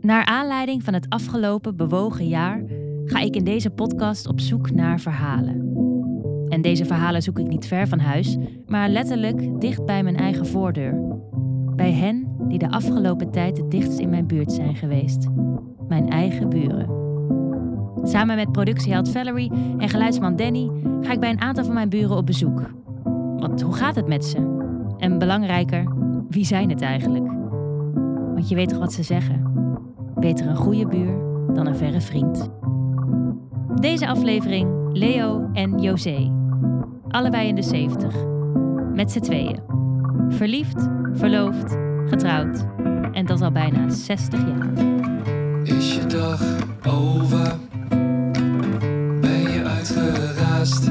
Naar aanleiding van het afgelopen bewogen jaar ga ik in deze podcast op zoek naar verhalen. En deze verhalen zoek ik niet ver van huis, maar letterlijk dicht bij mijn eigen voordeur. Bij hen die de afgelopen tijd het dichtst in mijn buurt zijn geweest. Mijn eigen buren. Samen met productieheld Valerie en geluidsman Danny ga ik bij een aantal van mijn buren op bezoek. Want hoe gaat het met ze? En belangrijker, wie zijn het eigenlijk? Want je weet toch wat ze zeggen? Beter een goede buur dan een verre vriend. Deze aflevering Leo en José. Allebei in de 70. Met z'n tweeën. Verliefd, verloofd, getrouwd. En dat al bijna 60 jaar. Is je dag over? Ben je uitgeraasd?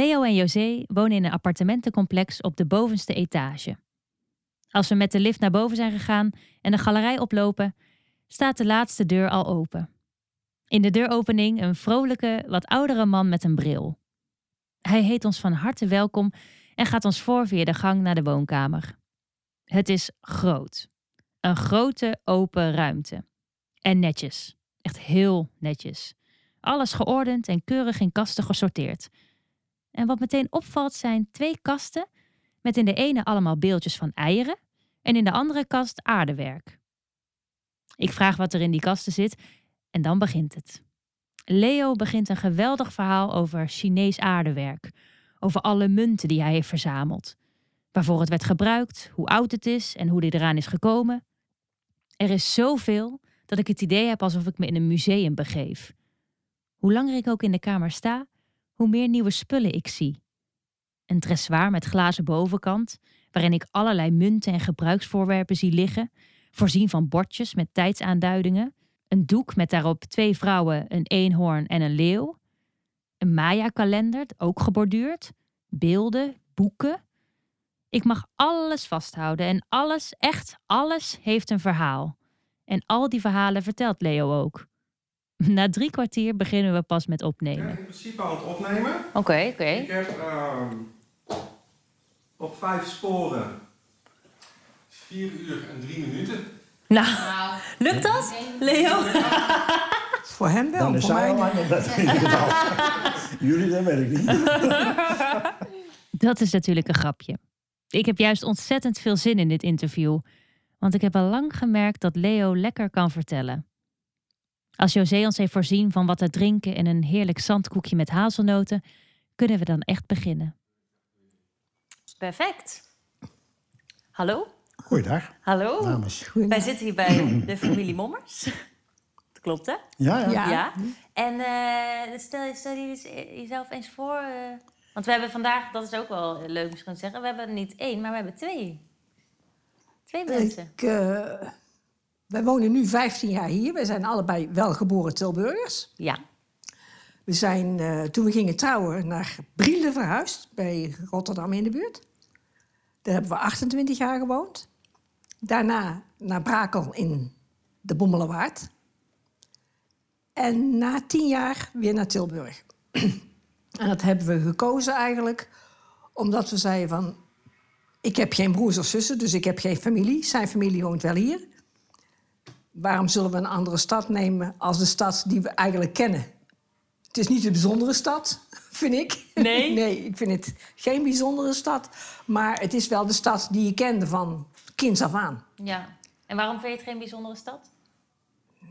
Leo en José wonen in een appartementencomplex op de bovenste etage. Als we met de lift naar boven zijn gegaan en de galerij oplopen, staat de laatste deur al open. In de deuropening een vrolijke, wat oudere man met een bril. Hij heet ons van harte welkom en gaat ons voor via de gang naar de woonkamer. Het is groot. Een grote open ruimte. En netjes. Echt heel netjes. Alles geordend en keurig in kasten gesorteerd. En wat meteen opvalt zijn twee kasten met in de ene allemaal beeldjes van eieren en in de andere kast aardewerk. Ik vraag wat er in die kasten zit en dan begint het. Leo begint een geweldig verhaal over Chinees aardewerk, over alle munten die hij heeft verzameld, waarvoor het werd gebruikt, hoe oud het is en hoe dit eraan is gekomen. Er is zoveel dat ik het idee heb alsof ik me in een museum begeef. Hoe langer ik ook in de kamer sta, hoe meer nieuwe spullen ik zie. Een dressoir met glazen bovenkant, waarin ik allerlei munten en gebruiksvoorwerpen zie liggen, voorzien van bordjes met tijdsaanduidingen, een doek met daarop twee vrouwen, een eenhoorn en een leeuw, een Maya-kalender, ook geborduurd, beelden, boeken. Ik mag alles vasthouden en alles, echt alles, heeft een verhaal. En al die verhalen vertelt Leo ook. Na drie kwartier beginnen we pas met Ik ben opnemen. in principe aan het opnemen. Oké, oké. Ik heb ehm, op vijf sporen 4 uur en 3 minuten. Nou, lukt dat, Leo? Voor hem wel, Dan is voor mij al dat. Jullie, dat weet ik niet. Dat is natuurlijk een grapje. Ik heb juist ontzettend veel zin in dit interview, want ik heb al lang gemerkt dat Leo lekker kan vertellen. Als José ons heeft voorzien van wat te drinken en een heerlijk zandkoekje met hazelnoten, kunnen we dan echt beginnen. Perfect. Hallo? Goeiedag, Hallo? dames. Wij zitten hier bij de familie Mommers. Dat klopt, hè? Ja, ja. Ja. Ja. En eh, stel, stel je eens- jezelf eens voor. eh, want we hebben vandaag, dat is ook wel leuk misschien te zeggen, we hebben niet één, maar we hebben twee. Twee mensen. Ik, eh, wij wonen nu 15 jaar hier. We zijn allebei welgeboren Tilburgers. Ja. We zijn, eh, toen we gingen trouwen, naar Brielle verhuisd, bij Rotterdam in de buurt. Daar hebben we 28 jaar gewoond. Daarna naar Brakel in de Bommelerwaard. En na 10 jaar weer naar Tilburg. en dat hebben we gekozen eigenlijk omdat we zeiden van... Ik heb geen broers of zussen, dus ik heb geen familie. Zijn familie woont wel hier. Waarom zullen we een andere stad nemen als de stad die we eigenlijk kennen? Het is niet een bijzondere stad, vind ik. Nee? nee, ik vind het geen bijzondere stad. Maar het is wel de stad die je kende van kinds af aan. ja. En waarom vind je het geen bijzondere stad?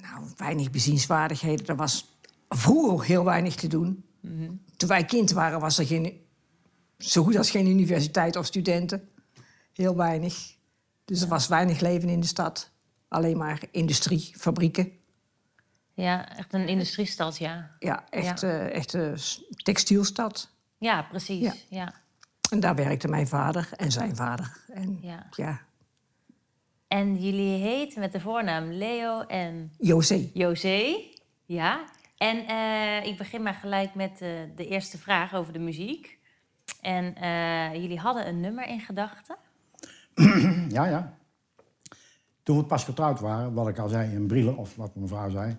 Nou, weinig bezienswaardigheden. Er was vroeger heel weinig te doen. Toen wij kind waren was er geen, zo goed als geen universiteit of studenten. Heel weinig. Dus er was weinig leven in de stad. Alleen maar industrie, fabrieken. Ja, echt een industriestad, ja. Ja, echt, Ja. eh, echt een textielstad. Ja, precies. Ja. Ja. En daar werkte mijn vader en zijn vader. En Ja. ja, En jullie heten met de voornaam Leo en José. José. Ja. En eh, ik begin maar gelijk met eh, de eerste vraag over de muziek. En eh, jullie hadden een nummer in gedachten. Ja, ja. Toen we pas getrouwd waren, wat ik al zei in Brielen, of wat mijn vrouw zei...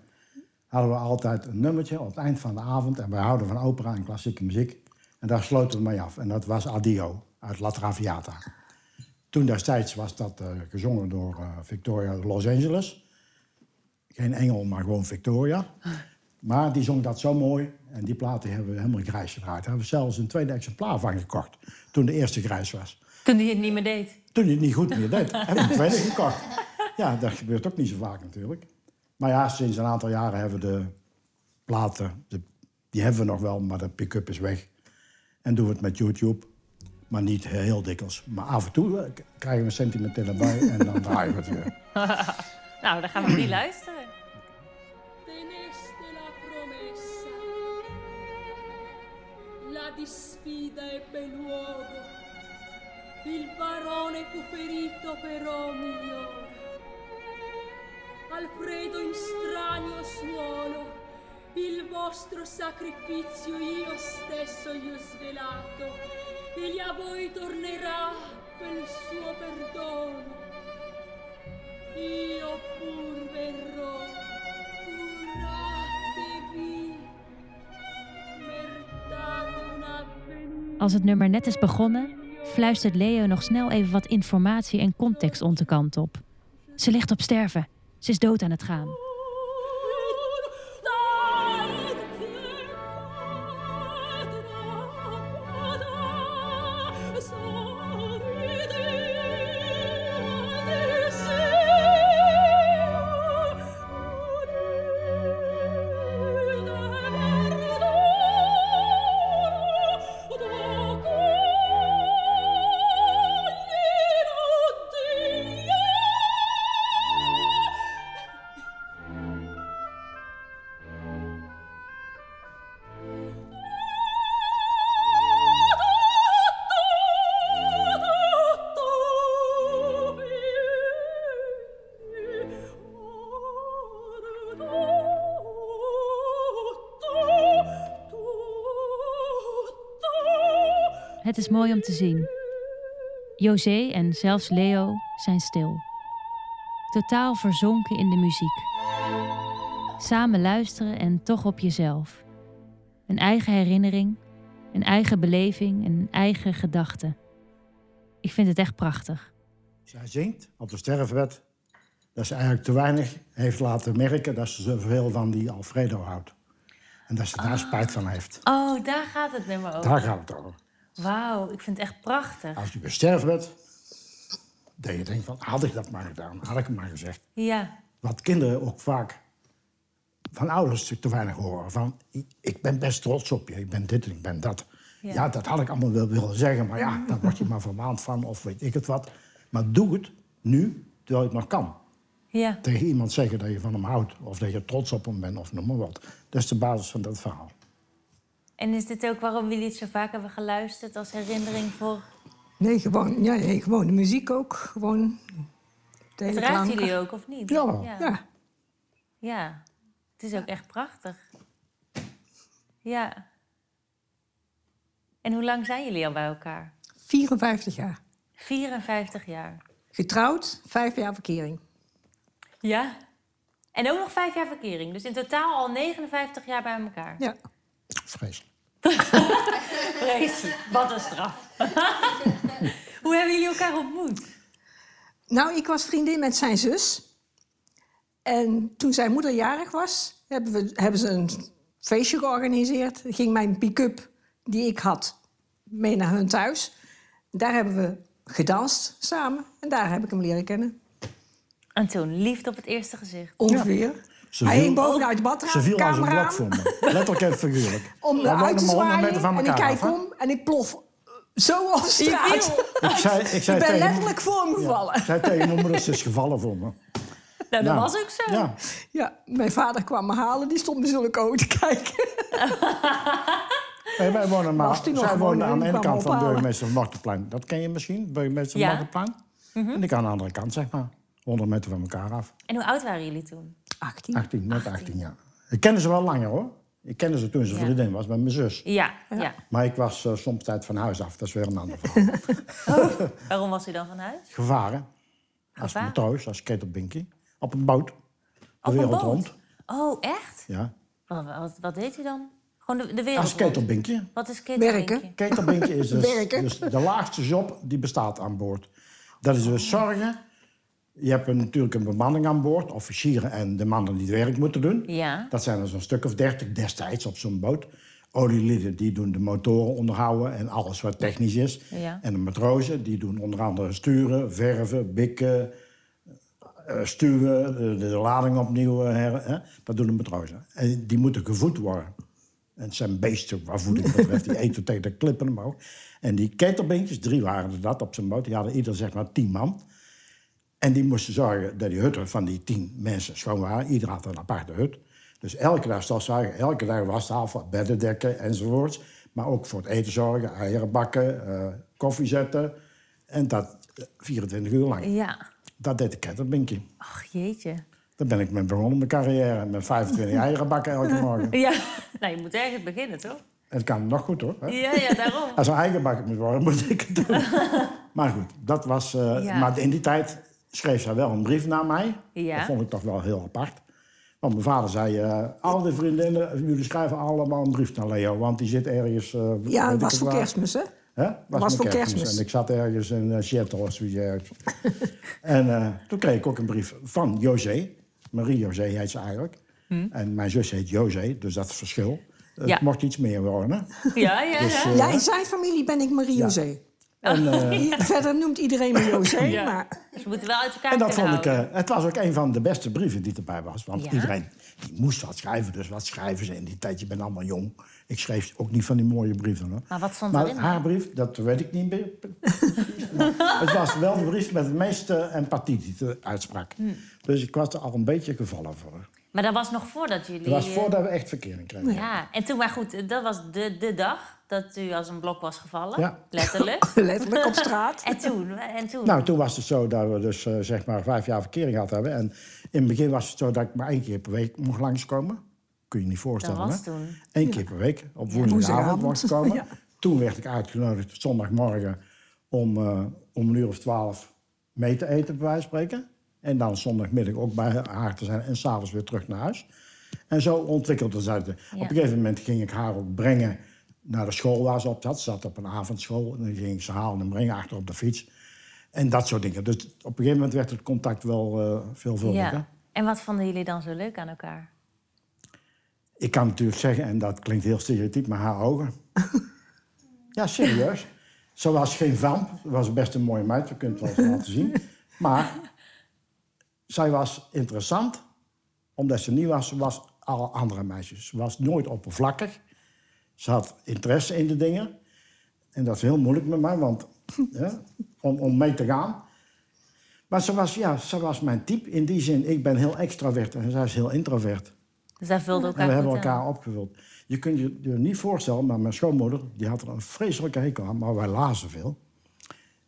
hadden we altijd een nummertje op het eind van de avond. En wij houden van opera en klassieke muziek. En daar sloten we mee af. En dat was Addio uit La Traviata. Toen destijds was dat eh, gezongen door eh, Victoria Los Angeles. Geen Engel, maar gewoon Victoria. Maar die zong dat zo mooi. En die platen hebben we helemaal grijs gedraaid. Daar hebben we zelfs een tweede exemplaar van gekocht. Toen de eerste grijs was. Toen hij het niet meer deed. Toen hij het niet goed meer deed, heb ik een tweede gekocht. Ja, dat gebeurt ook niet zo vaak natuurlijk. Maar ja, sinds een aantal jaren hebben we de platen, de- die hebben we nog wel, maar de pick-up is weg. En doen we het met YouTube. Maar niet heel dikwijls. Maar af en toe eh, krijgen we een sentimentele bij en dan draaien we het weer. Nou, dan gaan we die luisteren. teneste la promessa. La disfida ebbe luogo. Il barone fu ferito però migliore. Alfredo in stranio suolo, il vostro sacrificio io stesso gli ho svelato. Egli a voi tornerà per il suo perdono. Io pur verrò, curatevi, mertate una Als het nummer net is begonnen, fluistert Leo nog snel even wat informatie en context onze kant op. Ze ligt op sterven. Ze is dood aan het gaan. Het is mooi om te zien. José en zelfs Leo zijn stil. Totaal verzonken in de muziek. Samen luisteren en toch op jezelf. Een eigen herinnering, een eigen beleving, een eigen gedachte. Ik vind het echt prachtig. Zij zingt op de sterfbed dat ze eigenlijk te weinig heeft laten merken dat ze zoveel van die Alfredo houdt. En dat ze daar spijt van heeft. Oh, daar gaat het nummer over. Daar gaat het over. Wauw, ik vind het echt prachtig. Als je besterft bent, dat je denkt van, had ik dat maar gedaan, had ik het maar gezegd. Ja, Wat kinderen ook vaak van ouders te weinig horen. Van, ik- ben best trots op je, ik ben dit en ik ben dat. Ja. Ja, dat had ik allemaal wel willen zeggen, maar ja, daar word je maar vermaand van of weet ik het wat. Maar doe het nu, terwijl je het nog kan. ja. Tegen iemand zeggen dat je van hem houdt of dat je trots op hem bent of noem maar wat. Dat is de basis van dat verhaal. En is dit ook waarom jullie het zo vaak hebben geluisterd als herinnering voor... Nee, gewoon, ja, nee, gewoon de muziek ook. Gewoon de Het hele raakt klanken. jullie ook, of niet? Ja. ja. Ja, Ja. Het is ook echt prachtig. Ja. En hoe lang zijn jullie al bij elkaar? 54 jaar. 54 jaar. Getrouwd, vijf jaar verkering. Ja. En ook nog vijf jaar verkering. Dus in totaal al 59 jaar bij elkaar. Ja. Vreselijk. Vreselijk. Wat een straf. hoe hebben jullie elkaar ontmoet? Nou, ik was vriendin met zijn zus. En toen zijn moeder jarig was, hebben, we, hebben ze een feestje georganiseerd. Er ging mijn pick-up, die ik had, mee naar hun thuis. Daar hebben we gedanst samen. En daar heb ik hem leren kennen. En toen, liefde op het eerste gezicht. Ongeveer. Ze Hij hing bovenuit de Ze viel als een blok voor me. Letterlijk en figuurlijk. om me wonen uit te maar 100 zwaaien. meter van En ik kijk af, om en ik plof zo op straat. Ik zei, ik Ik zei ben tegen, letterlijk voor hem gevallen. ik zei tegen ze is gevallen voor me. Nou, dat was ook zo. Ja, Ja, mijn vader kwam me halen, die stond me zulke ogen te kijken. Nee, wij wonen maar. Zij wonen aan de ene kant van burgemeester van Marktplein. Dat ken je misschien, burgemeester van Ja. Marktplein. En ik aan de andere kant, zeg maar. 100 meter van elkaar af. En hoe oud waren jullie toen? 18. 18, net 18 jaar. Ik kende ze wel langer hoor. Ik kende ze toen ze Ja. vriendin was met mijn zus. Ja, ja. Maar ik was eh, soms tijd van huis af. Dat is weer een ander verhaal. Waarom was u dan van huis? Gevaren. Als matroos, als ketelbinkie. Op een boot. De Op een wereld boot? rond. Oh, echt? Ja. Wat, wat, wat deed u dan? Gewoon de, de wereld Als ketelbinkje. Wat is ketelbinkje? Werken. Ketelbinkje is dus, dus de laagste job die bestaat aan boord. Dat is dus zorgen. Je hebt een- natuurlijk een bemanning aan boord, officieren en de mannen die het werk moeten doen. Ja. Dat zijn er zo'n stuk of dertig destijds op zo'n boot. Olielieden die doen de motoren onderhouden en alles wat technisch is. Ja. En de matrozen die doen onder andere sturen, verven, bikken, eh, stuwen, de, de lading opnieuw. eh, her- hè. Dat doen de matrozen. En die moeten gevoed worden. En het zijn beesten waar voeding betreft. Die eten tegen de klippen omhoog. En die ketelbeentjes, drie waren er dat op zijn boot. Die hadden ieder zeg maar tien man. En die moesten zorgen dat die hutten van die tien mensen schoon waren. Ieder had een aparte hut. Dus elke dag stofzuigen, elke dag wastafel, bedden dekken enzovoorts. Maar ook voor het eten zorgen, eieren bakken, eh, koffie zetten. En dat eh, 24 uur lang. Ja. Dat deed de ketelbinkje. Ach, jeetje. Daar ben ik mee begonnen, mijn carrière. Met 25 eieren bakken elke morgen. Ja. Nou, je moet ergens beginnen, toch? Het kan nog goed hoor. hè? Ja, ja, daarom. Als er eigen bakken moet worden, moet ik het doen. maar goed, dat was... eh, Ja. Maar in die tijd schreef zij wel een brief naar mij. Ja. Dat vond ik toch wel heel apart. Want mijn vader zei, eh al die vriendinnen, jullie schrijven allemaal een brief naar Leo. Want die zit ergens... eh, weet Ja, het was voor waar. kerstmis, hè? Hè? Was, voor kerstmis. En ik zat ergens in uh, Seattle of zoiets. en eh, toen kreeg ik ook een brief van José. Marie José heet ze eigenlijk. En mijn zus heet José, dus dat is het verschil. Het. Ja. mocht iets meer worden. Ja, ja, Dus, ja. Ja, in zijn familie ben ik Marie-José. En, eh, Verder noemt iedereen me José, Ja. maar... Ze moeten wel uit elkaar En dat vond ik, eh, het was ook een van de beste brieven die erbij was. Want Ja? iedereen die moest wat schrijven, dus wat schrijven ze in die tijd? Je bent allemaal jong. Ik schreef ook niet van die mooie brieven. Hoor. Maar wat stond Maar erin? haar brief, dat weet ik niet meer. Het was wel de brief met de meeste empathie die ze uitsprak. Hm. Dus ik was er al een beetje gevallen voor. Maar dat was nog voordat jullie... Dat was eh, voordat we echt verkering kregen. Ja, en toen, maar goed, dat was de, de dag dat u als een blok was gevallen. Ja. Letterlijk. Letterlijk op straat. En toen? En toen? Nou, toen was het zo dat we dus eh, zeg maar vijf jaar verkering gehad hebben. En in het begin was het zo dat ik maar één keer per week mocht langskomen. Kun je niet voorstellen, Dat was hè? toen. Eén keer per week, op woensdagavond mocht ik komen. ja. Toen werd ik uitgenodigd zondagmorgen om, eh, om een uur of twaalf mee te eten, bij wijze van spreken. En dan zondagmiddag ook bij haar te zijn en s'avonds weer terug naar huis. En zo ontwikkelde ze het. Op een gegeven moment ging ik haar ook brengen naar de school waar ze op zat. Ze zat op een avondschool en dan ging ik ze halen en brengen achter op de fiets. En dat soort dingen. Dus op een gegeven moment werd het contact wel eh veelvuldiger. Ja. En wat vonden jullie dan zo leuk aan elkaar? Ik kan natuurlijk zeggen, en dat klinkt heel stereotyp, maar haar ogen. ja, serieus. Ze was geen vamp. Ze was best een mooie meid, we kunnen het wel eens laten zien. Maar zij was interessant, omdat ze niet was zoals alle andere meisjes. Ze was nooit oppervlakkig. Ze had interesse in de dingen. En dat is heel moeilijk met mij, want, ja, om, om mee te gaan. Maar ze was, ja, ze was mijn type. In die zin, ik ben heel extravert en zij is heel introvert. Dus daar vulden elkaar En we hebben elkaar aan. opgevuld. Je kunt je je niet voorstellen, maar mijn schoonmoeder die had er een vreselijke hekel aan, maar wij lazen veel.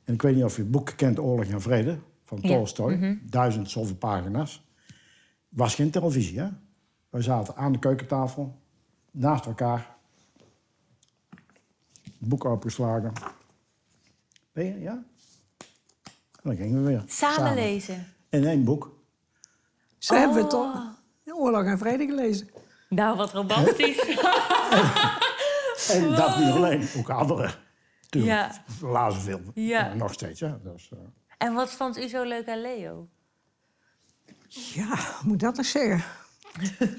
En ik weet niet of je het boek kent, Oorlog en Vrede, van Ja, Mhm. Duizend zoveel pagina's. Was geen televisie, hè? Wij zaten aan de keukentafel, naast elkaar. Boek opgeslagen. Ben je, ja? En dan gingen we weer. Samen lezen. In één boek. Zo hebben we toch Oorlog en Vrede gelezen. Nou, wat romantisch. En dat niet alleen, ook anderen. Ja. lazen veel. Ja. Ja, nog steeds, hè. Dus, eh, en wat vond u zo leuk aan Leo? Ja, hoe moet dat nog zeggen?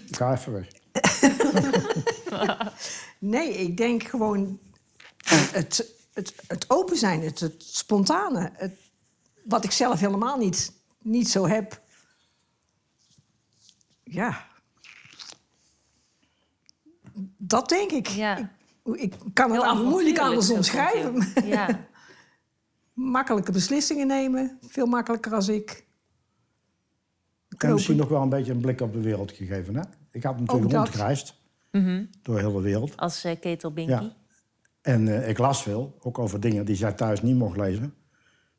ik ga even weg. Nee, ik denk gewoon het, het, het open zijn, het, het spontane. Het, wat ik zelf helemaal niet, niet zo heb. Ja. Dat denk ik. Ja. Ik, ik kan het Heel aan- moeilijk anders omschrijven. Ja. Makkelijke beslissingen nemen. Veel makkelijker als ik. En misschien nog wel een beetje een blik op de wereld gegeven, hè. Ik had natuurlijk dat. rondgereisd door heel de wereld. Als eh, ketelbinky. Ja. En eh, ik las veel, ook over dingen die zij thuis niet mocht lezen.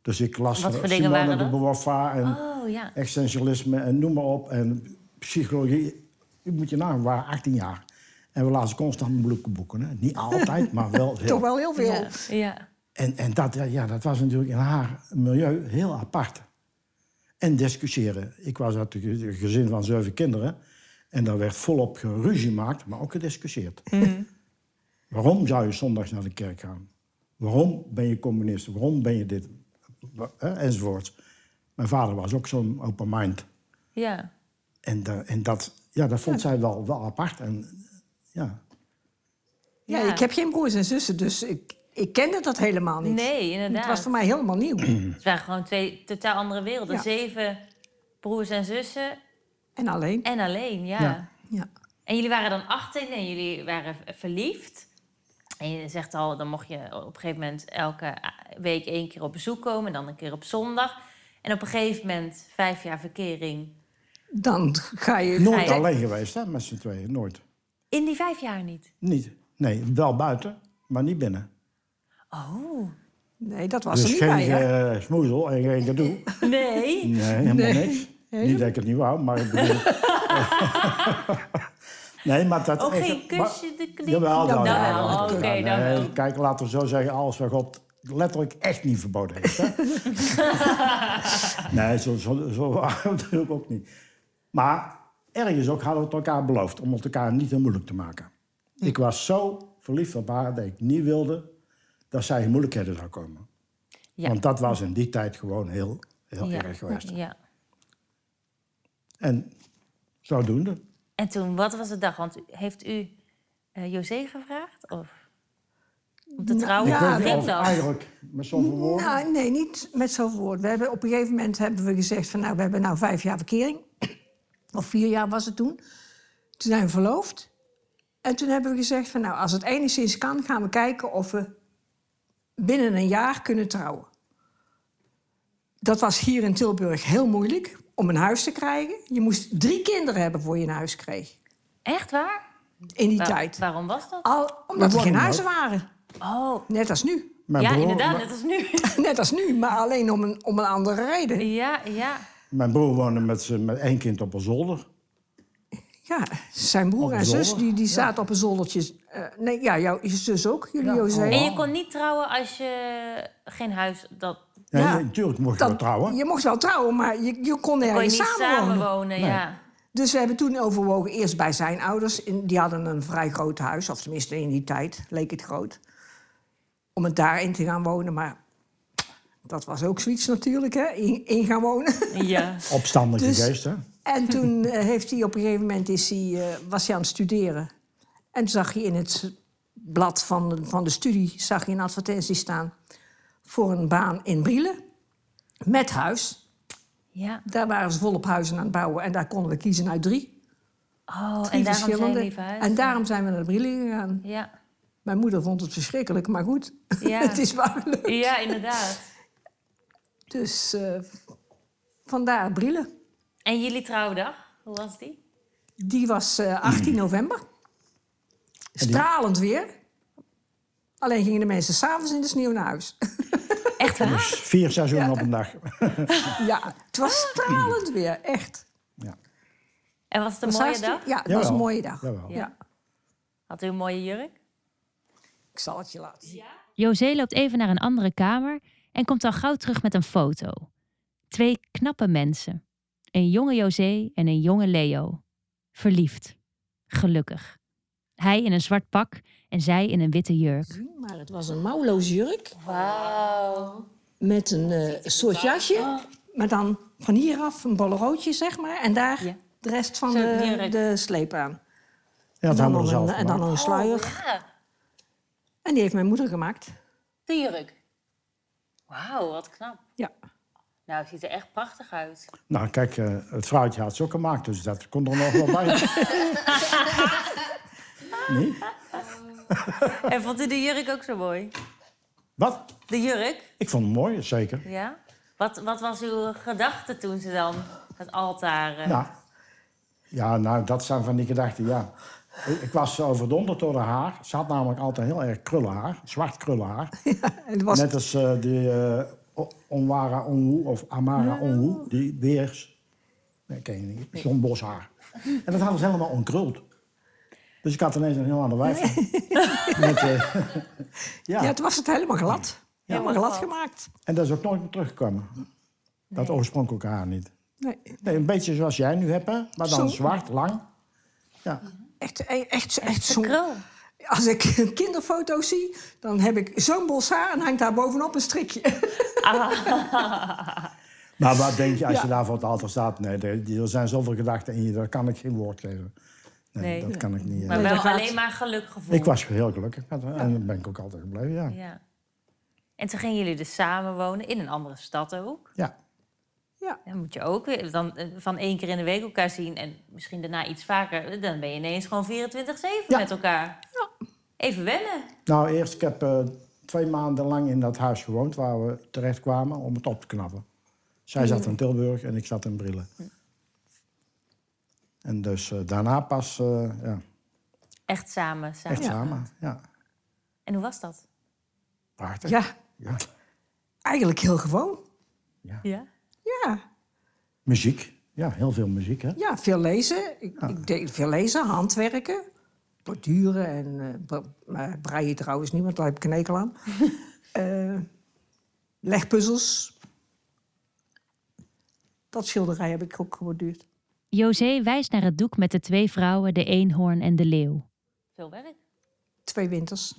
Dus ik las Wat eh, voor dingen Simone waren de dat? Beauvoir en Oh, ja. existentialisme en noem maar op. En psychologie. U moet je nagaan, we waren 18 jaar. En we lazen constant moeilijke boeken. Hè. Niet altijd, maar wel veel. Toch wel heel veel. Ja. ja. En, en dat, ja, dat was natuurlijk in haar milieu heel apart. En discussiëren. Ik was uit een gezin van zeven kinderen. En daar werd volop geruzie gemaakt, maar ook gediscussieerd. Mhm. Waarom zou je zondags naar de kerk gaan? Waarom ben je communist? Waarom ben je dit? Enzovoorts. Mijn vader was ook zo'n open mind. Ja. En, en dat, ja, dat vond zij wel, wel apart. En, ja. Ja, Ja. ik heb geen broers en zussen, dus ik, ik kende dat helemaal niet. Nee, inderdaad. Het was voor mij helemaal nieuw. Het waren gewoon twee totaal andere werelden. Ja. Zeven broers en zussen En alleen. en alleen, ja. Ja. Ja. En jullie waren dan 18 en jullie waren verliefd. En je zegt al, dan mocht je op een gegeven moment elke week één keer op bezoek komen. Dan een keer op zondag. En op een gegeven moment, vijf jaar verkering. Dan ga je... Nooit alleen geweest, hè, met z'n tweeën. Nooit. In die vijf jaar niet. Niet. Nee, wel buiten, maar niet binnen. Oh. Nee, dat was dus er niet geen bij, hè? eh, smoezel en geen gedoe. Nee. Nee, helemaal Nee. niks. Niet dat ik het niet wou, maar ik bedoel... nee, maar dat... Ook ik- geen kusje, de knie. Jawel, Dan dan wel. wel. Oh, oké, dan wel. Kijk, laten we zo zeggen, alles wat God letterlijk echt niet verboden heeft. Hè? nee, zo, zo, zo natuurlijk ook niet. Maar ergens ook hadden we het elkaar beloofd om het elkaar niet te moeilijk te maken. Ik was zo verliefd op haar dat ik niet wilde dat zij in moeilijkheden zou komen. Ja. Want dat was in die tijd gewoon heel, heel ja. erg geweest. Ja. En zodoende. En toen, wat was de dag? Want heeft u eh, José gevraagd? Of om te trouwen? ja, Hoe ik weet ging niet of dat? eigenlijk met zoveel woorden. Nou, nee, niet met zoveel woorden. We hebben, op een gegeven moment hebben we gezegd van... nou, we hebben nou vijf jaar verkering. Of vier jaar was het toen. Toen zijn we verloofd. En toen hebben we gezegd van... nou, als het enigszins kan, gaan we kijken of we binnen een jaar kunnen trouwen. Dat was hier in Tilburg heel moeilijk om een huis te krijgen. Je moest drie kinderen hebben voor je een huis kreeg. Echt waar? In die tijd. Waarom was dat? Al, omdat er geen huizen waren. Oh, Net als nu. Mijn ja, broer- inderdaad, net als nu. Net als nu, maar alleen om een, om een andere reden. ja, ja. Mijn broer woonde met, z'n- met één kind op een zolder. Ja, zijn broer een en zus zolder? die, die zaten op een zoldertje. Eh, nee, ja, jouw zus ook, jullie Ja, José. En je kon niet trouwen als je geen huis... Dat Nee, Ja. natuurlijk mocht je wel trouwen. Je mocht wel trouwen, maar je, je kon niet samenwonen. samenwonen. Ja. Dus we hebben toen overwogen, eerst bij zijn ouders. In, die hadden een vrij groot huis, of tenminste in die tijd leek het groot. Om het daarin te gaan wonen, maar dat was ook zoiets natuurlijk, hè? In, in gaan wonen. ja. Opstandige Dus- geest, hè? En toen eh, heeft hij op een gegeven moment is hij, eh, was hij aan het studeren. En toen zag hij in het blad van de, van de studie zag hij een advertentie staan voor een baan in Brielen. Met huis. ja. Daar waren ze volop huizen aan het bouwen. En daar konden we kiezen uit drie. Oh, drie en daarom zijn? En daarom zijn we naar Brielen gegaan. Ja. Mijn moeder vond het verschrikkelijk, maar goed. Ja. het is leuk. ja, inderdaad. Dus eh, vandaar Brielen. En jullie trouwdag, hoe was die? Die was eh, 18 november. Stralend weer. Alleen gingen de mensen s'avonds in de sneeuw naar huis. Echt waar? Dus vier seizoenen op een dag. ja, het was stralend weer, echt. ja. En was het een Was mooie dag? Ja, het was een mooie dag. Jawel. Ja. Had u een mooie jurk? Ik zal het je laten zien. José loopt even naar een andere kamer en komt al gauw terug met een foto. Twee knappe mensen. Een jonge José en een jonge Leo. Verliefd. Gelukkig. Hij in een zwart pak en zij in een witte jurk. Maar het was een mouwloos jurk Wauw. met een eh, soort jasje. Maar dan van hieraf een bollerootje, zeg maar. En daar Ja. de rest van de, de sleep aan. Ja, En dan, een, en dan een sluier. Oh, ja. En die heeft mijn moeder gemaakt. De jurk. Wauw, wat knap. Ja. Nou, het ziet er echt prachtig uit. Nou, kijk, eh, het vrouwtje had ze ook gemaakt, dus dat komt er nog wel bij. nee? En vond u de jurk ook zo mooi? Wat? De jurk? Ik vond het mooi, zeker. Ja. Wat, wat was uw gedachte toen ze dan het altaar... eh, Nou, ja, nou, dat zijn van die gedachten, ja. Ik, ik was overdonderd door haar haar. Ze had namelijk altijd heel erg krullenhaar, zwart krullenhaar. En het was, Net als eh, die eh, O- Onwara Onwu of Amara Onwu, die weers. Nee, ken je niet. John Bos haar. En dat hadden ze helemaal onkruld. Dus ik had ineens een heel ander wijf. Met, eh, ja. ja, het was het helemaal glad. Helemaal glad glad. gemaakt. En dat is ook nooit meer teruggekomen. Dat oorspronkelijke haar niet. Nee. Nee, een beetje zoals jij nu hebt, hè? maar dan Zo. zwart, lang. Ja. Echt, echt, echt, echt krul. Als ik kinderfoto's zie, dan heb ik zo'n bos haar en hangt daar bovenop een strikje. Maar wat denk je als je Ja. daar voor het altaar staat? Nee, er, er zijn zoveel gedachten in je, daar kan ik geen woord geven. Nee, Nee. dat kan ik niet. Maar wel alleen maar gelukgevoel. Ik was heel gelukkig met haar en dat ben ik ook altijd gebleven, ja. Ja. En toen gingen jullie dus samen wonen in een andere stad ook. Ja, Dan moet je ook weer dan, eh, van één keer in de week elkaar zien en misschien daarna iets vaker. Dan ben je ineens gewoon 24-7 Ja. met elkaar. Even wennen. nou eerst, ik heb eh, twee maanden lang in dat huis gewoond waar we terecht kwamen om het op te knappen. Zij zat in Tilburg en ik zat in Brillen. En dus eh, daarna pas eh, ja, Echt samen. samen. echt samen. Ja, En hoe was dat? prachtig. Ja, Ja. eigenlijk heel gewoon. Ja. Ja, Muziek. Ja, heel veel muziek, hè? ja veel lezen. Ik, ik deed veel lezen, handwerken, borduren en eh bra- maar breien trouwens niet, want daar heb ik een hekel aan. Eh, legpuzzels. Dat schilderij heb ik ook geborduurd. José wijst naar het doek met de twee vrouwen, de eenhoorn en de leeuw. Veel werk. Twee winters.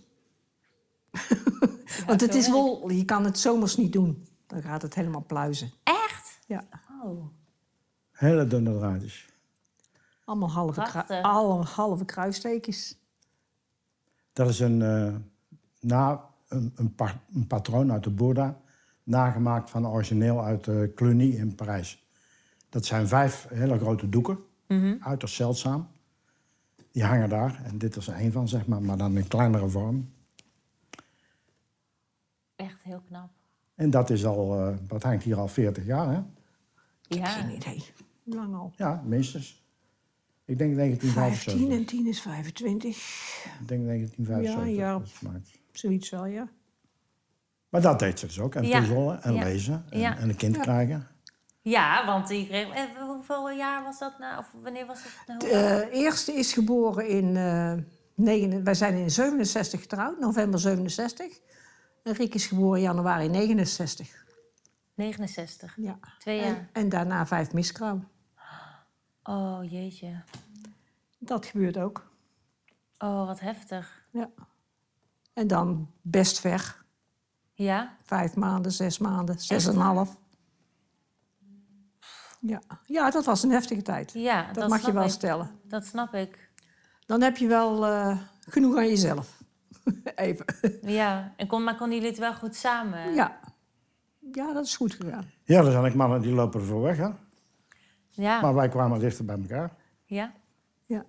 Want het is wel, je kan het zomers niet doen. Dan gaat het helemaal pluizen. Echt? Ja, Oh. Hele dunne draadjes. allemaal halve, krui- Prachtig. alle halve kruissteekjes. Dat is een, eh, na, een, een, pa- een patroon uit de Bourda, nagemaakt van origineel uit eh Cluny in Parijs. Dat zijn vijf hele grote doeken, uiterst zeldzaam. Die hangen daar, en dit is er één van, zeg maar, maar dan in kleinere vorm. Echt heel knap. En dat, is al, eh, dat hangt hier al 40 jaar, hè? Ja. Geen idee. Hoe lang al? Ja, minstens. Ik denk 15 1975. en 10 is 25. Ik denk 1975. Ja, ja. gemaakt. Zoiets wel, ja. Maar dat deed ze dus ook. En Ja. puzzelen en Ja. lezen en, Ja. en een kind krijgen. Ja, want die kreeg... eh, hoeveel jaar was dat nou? Of wanneer was het nou? De eh, eerste is geboren in... eh negen, wij zijn in 67 getrouwd, november 67. En Riek is geboren januari 69. 69. Ja. Twee En, jaar. en daarna vijf miskraam. Oh, jeetje. Dat gebeurt ook. Oh, wat heftig. Ja. En dan best ver. Ja? Vijf maanden, zes maanden, zes en een half. Ja. ja, dat was een heftige tijd. Ja, dat, dat mag je wel ik. stellen. Dat snap ik. Dan heb je wel eh, genoeg aan jezelf. Even. Ja. En kon, maar konden jullie het wel goed samen? Ja. ja, dat is goed gegaan. Ja, er zijn ook mannen die lopen ervoor weg, hè? Ja. Maar wij kwamen dichter bij elkaar. ja. Ja,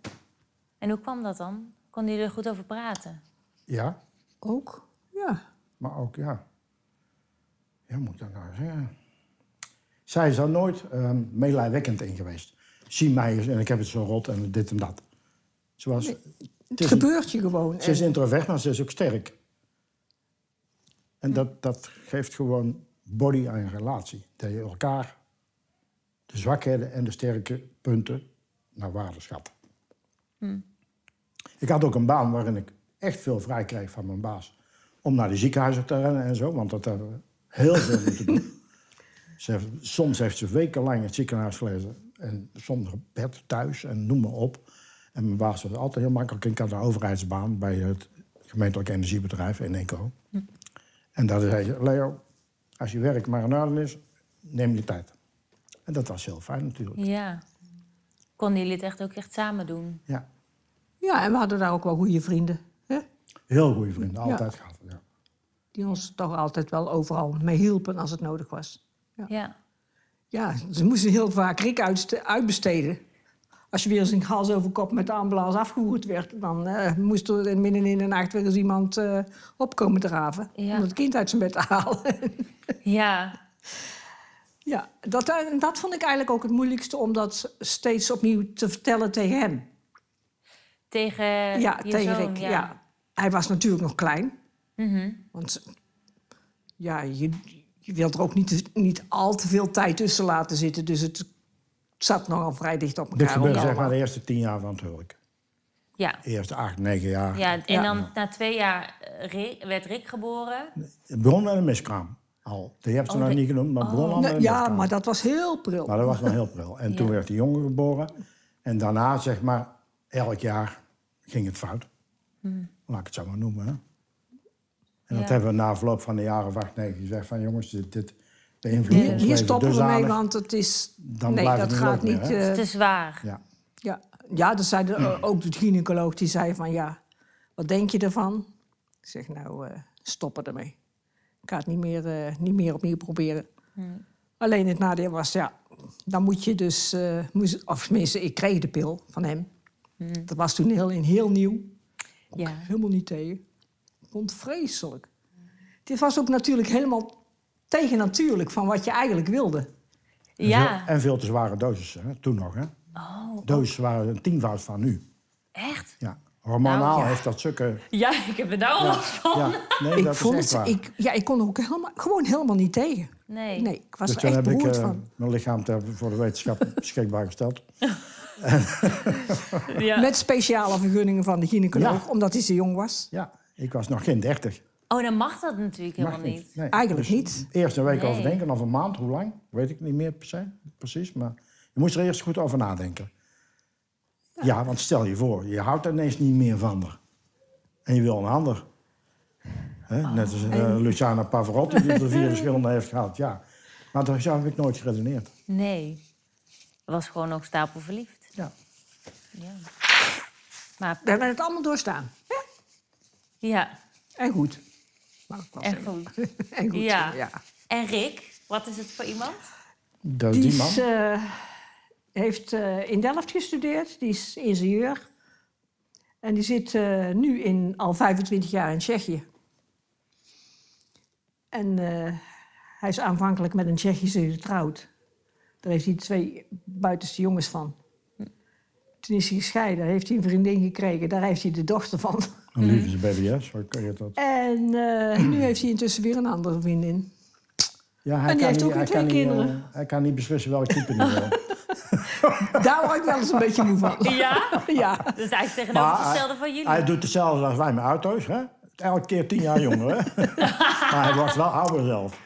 En hoe kwam dat dan? Konden jullie er goed over praten? Ja, ook. Ja. maar ook, ja... Ja, moet ik dat nou zeggen? Zij is er nooit ehm meelijwekkend in geweest. Zie mij eens en ik heb het zo rot en dit en dat. Ze, was, Het gebeurt je gewoon. ze is En- introvert, maar ze is ook sterk. En dat, dat geeft gewoon body aan je relatie. Dat je elkaar de zwakheden en de sterke punten naar waarde schat. Ik had ook een baan waarin ik echt veel vrij kreeg van mijn baas. Om naar de ziekenhuizen te rennen en zo, want dat hebben we heel veel moeten doen. Ze heeft, soms heeft ze wekenlang in het ziekenhuis gelegen. En soms op bed thuis en noem maar op. En mijn baas was altijd heel makkelijk. Ik had een overheidsbaan bij het gemeentelijk energiebedrijf in Eco. En daar zei je, Leo, als je werk maar in orde is, neem je tijd. En dat was heel fijn natuurlijk. Ja. Konden jullie het echt ook echt samen doen? Ja, Ja, en we hadden daar ook wel goede vrienden. Hè? heel goede vrienden, altijd gehad. Ja. Die ons toch altijd wel overal mee hielpen als het nodig was. Ja. Ja, ze moesten heel vaak Rick uitste- uitbesteden. Als je weer eens een hals over kop met de ambulance afgevoerd werd... dan eh, moest er midden in de nacht weer eens iemand eh, opkomen draven... Ja. om het kind uit zijn bed te halen. Ja. ja, dat, eh, dat vond ik eigenlijk ook het moeilijkste... om dat steeds opnieuw te vertellen tegen hem. Tegen ja, tegen zoon, Rick. Ja. Hij was natuurlijk nog klein. Mhm. Want ja, je, je wilt er ook niet, niet al te veel tijd tussen laten zitten. Dus het zat nogal vrij dicht op Dit elkaar. gebeurde ook zeg maar de eerste tien jaar van het huwelijk. Ja. De eerste acht, negen jaar. ja. En Ja. dan na twee jaar eh, Rick- werd Rick geboren. Het begon met een miskraam al. Die heb ze Oh, nog de- niet genoemd, maar het begon al met een ja, miskraam. maar dat was heel pril. Maar dat was nog heel pril. En toen werd die jongen geboren. En daarna, zeg maar, elk jaar ging het fout. Laat ik het zo maar noemen. Hè? En dat hebben we na verloop van de jaren of acht, negen gezegd van jongens, dit, dit beïnvloedt Hier, ons hier stoppen we mee, want het is... Dan nee, blijft dat het niet gaat meer, niet... eh, Het is zwaar. Ja. ja, ja, dat zei de, eh, ook de gynaecoloog, die zei van ja, wat denk je ervan? Ik zeg nou, eh stoppen ermee. Ik ga het niet meer, eh, niet meer opnieuw proberen. Alleen het nadeel was, ja, dan moet je dus... eh, moest, of tenminste, ik kreeg de pil van hem. Dat was toen heel, heel nieuw. Ja. Helemaal niet tegen. Vond vreselijk. Dit was ook natuurlijk helemaal tegennatuurlijk van wat je eigenlijk wilde. En Ja. veel- En veel te zware doses, hè? toen nog. Hè? Oh, Doses waren een tienvoud van nu. echt? Ja. Hormonaal Nou, heeft dat stukken... Ja, ik heb er nou al last van. Ja, nee, ik, dat is vond echt het, waar. ik, ja, ik kon er ook helemaal, gewoon helemaal niet tegen. Nee. Nee, ik was Dus er toen echt heb ik eh, van. mijn lichaam voor de wetenschap beschikbaar gesteld. Ja. Met speciale vergunningen van de gynaecoloog, Ja. omdat hij zo jong was. Ja, ik was nog geen dertig. Oh, dan mag dat natuurlijk helemaal Mag niet. Nee. Eigenlijk Dus niet. Eerst een week Nee. overdenken, of een maand, hoe lang? Weet ik niet meer per se, precies. Maar je moest er eerst goed over nadenken. Ja, want stel je voor, je houdt ineens niet meer van haar. En je wil een ander. Hè? Oh. Net als eh, Luciana Pavarotti, die er vier verschillende heeft gehad. Ja. Maar daar zo heb ik nooit geredeneerd. Nee. Dat was gewoon ook stapelverliefd. Ja. Ja. Maar We hebben het allemaal doorstaan. Ja, En goed. Mag ik wel en zeggen. goed. En goed. Ja. ja. En Rick, wat is het voor iemand? Dat Die die man. is, eh, heeft eh, in Delft gestudeerd, die is ingenieur. En die zit eh, nu in, al 25 jaar in Tsjechië. En eh, hij is aanvankelijk met een Tsjechische getrouwd. Daar heeft hij twee buitenste jongens van. Toen is hij gescheiden, heeft hij een vriendin gekregen. Daar heeft hij de dochter van. Een liefde BBS, zo kun je dat. En eh, nu heeft hij intussen weer een andere vriendin. Ja, hij En die kan heeft niet, ook weer hij twee kan niet, kinderen. eh, hij kan niet beslissen welk type hij wil. Daar word ik wel eens een beetje moe van. Ja, Ja. dat is eigenlijk Maar tegenovergestelde van jullie. Hij doet hetzelfde als wij met auto's. Hè? Elke keer tien jaar jonger. Hè? maar hij wordt wel ouder zelf.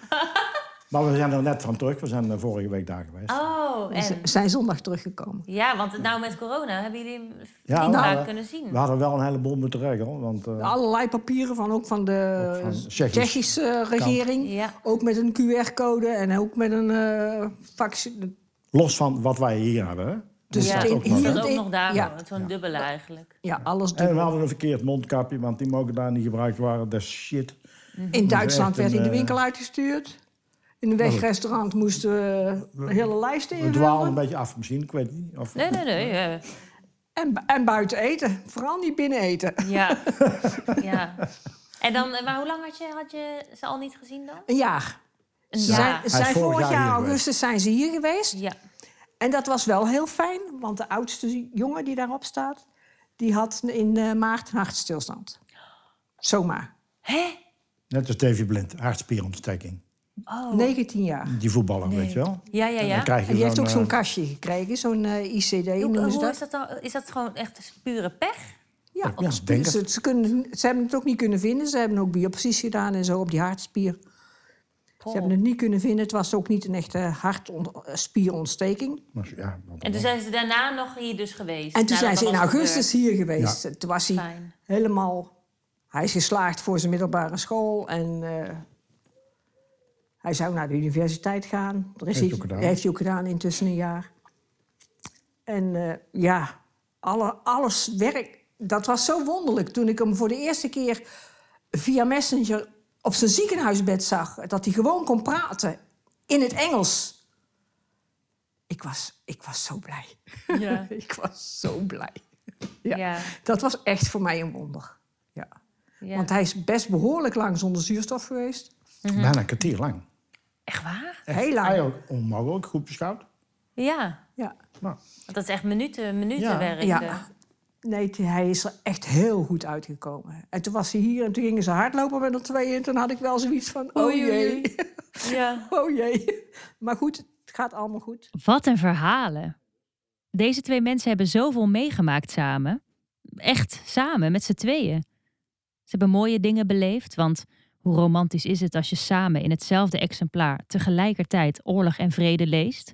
Maar we zijn er net van terug. We zijn eh, vorige week daar geweest. Oh, en... zijn zondag teruggekomen. Ja, want nou met corona hebben jullie hem Ja, niet vaak hadden- kunnen zien. We hadden wel een heleboel moeten regelen. Want, eh, Allerlei papieren van, ook van de Ook van Tsjechisch Tsjechische regering. Ja. Ook met een QR-code en ook met een eh fax. los van wat wij hier hebben. Hè? Dus ja, dat in- ook hier dat ook nog daar, Ja. zo'n dubbele eigenlijk. Ja, alles En we dubbel. hadden een verkeerd mondkapje, want die mogen daar niet gebruikt worden. Dat is shit. In Duitsland werd hij een, de eh, winkel uitgestuurd. In een wegrestaurant moesten we een hele lijst We dwalen een invullen. beetje af misschien, ik weet niet. Of, Nee, nee, nee. eh, En, en buiten eten. Vooral niet binnen eten. Ja. ja. En dan, eh, maar hoe lang had je, had je ze al niet gezien dan? Een jaar. Een Ze jaar. zijn, vorig vorig jaar augustus zijn ze hier geweest. Ja. En dat was wel heel fijn, want de oudste jongen die daarop staat... die had in eh, maart een hartstilstand. Zomaar. Hè? Net als Davy Blind, hartspierontsteking. Oh. 19 jaar. Die voetballer, Nee. weet je wel. Ja, ja, En ja. dan krijg je En die heeft ook eh, zo'n kastje gekregen, zo'n eh, ICD Hoe, hoe dat. is dat dan? Is dat gewoon echt pure pech? Ja, Ja, denk het. ze, ze, kunnen, ze hebben het ook niet kunnen vinden. Ze hebben ook biopsies gedaan en zo op die hartspier. Ze hebben het niet kunnen vinden. Het was ook niet een echte hartspierontsteking. maar ja, En toen zijn ze daarna nog hier dus geweest. En toen zijn ze in augustus hier geweest. Toen was hij Fijn. helemaal... Hij is geslaagd voor zijn middelbare school. En eh, hij zou naar de universiteit gaan. Dat is Heeft hij ook gedaan. heeft hij ook gedaan intussen een jaar. En eh, ja, alle, alles werkt. Dat was zo wonderlijk toen ik hem voor de eerste keer via Messenger op zijn ziekenhuisbed zag. Dat hij gewoon kon praten in het Engels. Ik was, ik was zo blij. Ja. ik was zo blij. Ja. Ja. Dat was echt voor mij een wonder. Ja. Ja. Want hij is best behoorlijk lang zonder zuurstof geweest. Bijna een kwartier lang. Echt waar? Heel lang. Eigenlijk onmogelijk, goed beschouwd. Ja. Ja. Nou, dat is echt minuten, minuten Ja. werk. Ja. eh. Nee, hij is er echt heel goed uitgekomen. En toen was hij hier en toen gingen ze hardlopen met er tweeën. En toen had ik wel zoiets van, oh jee. Ja. oh jee. Maar goed, het gaat allemaal goed. Wat een verhalen. Deze twee mensen hebben zoveel meegemaakt samen. Echt samen, met z'n tweeën. Ze hebben mooie dingen beleefd, want hoe romantisch is het als je samen in hetzelfde exemplaar tegelijkertijd oorlog en vrede leest?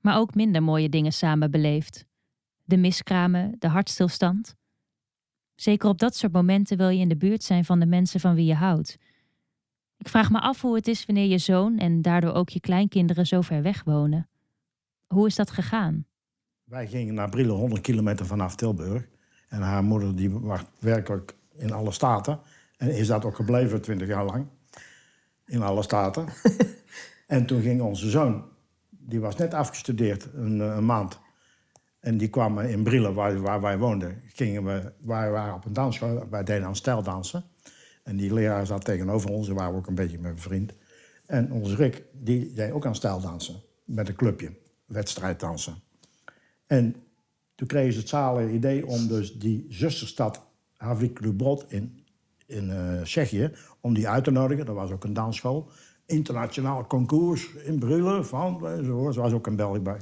Maar ook minder mooie dingen samen beleefd. De miskramen, de hartstilstand. Zeker op dat soort momenten wil je in de buurt zijn van de mensen van wie je houdt. Ik vraag me af hoe het is wanneer je zoon en daardoor ook je kleinkinderen zo ver weg wonen. Hoe is dat gegaan? Wij gingen naar Brille 100 kilometer vanaf Tilburg. En haar moeder die werkelijk in alle staten. En is dat ook gebleven 20 jaar lang. In alle staten. en toen ging onze zoon, die was net afgestudeerd, een, eh, een maand. En die kwam in Brille, waar, waar wij woonden. Gingen we, wij waren op een dansschool, wij deden aan stijldansen. En die leraar zat tegenover ons, daar waren we ook een beetje met vriend. En onze Rick, die deed ook aan stijldansen. Met een clubje, wedstrijddansen. En toen kregen ze het zalige idee om dus die zusterstad Havlik Lubrod in, in eh, Tsjechië, om die uit te nodigen. Dat was ook een dansschool. Internationaal concours in Brille van, enzovoort. Er was ook een België bij.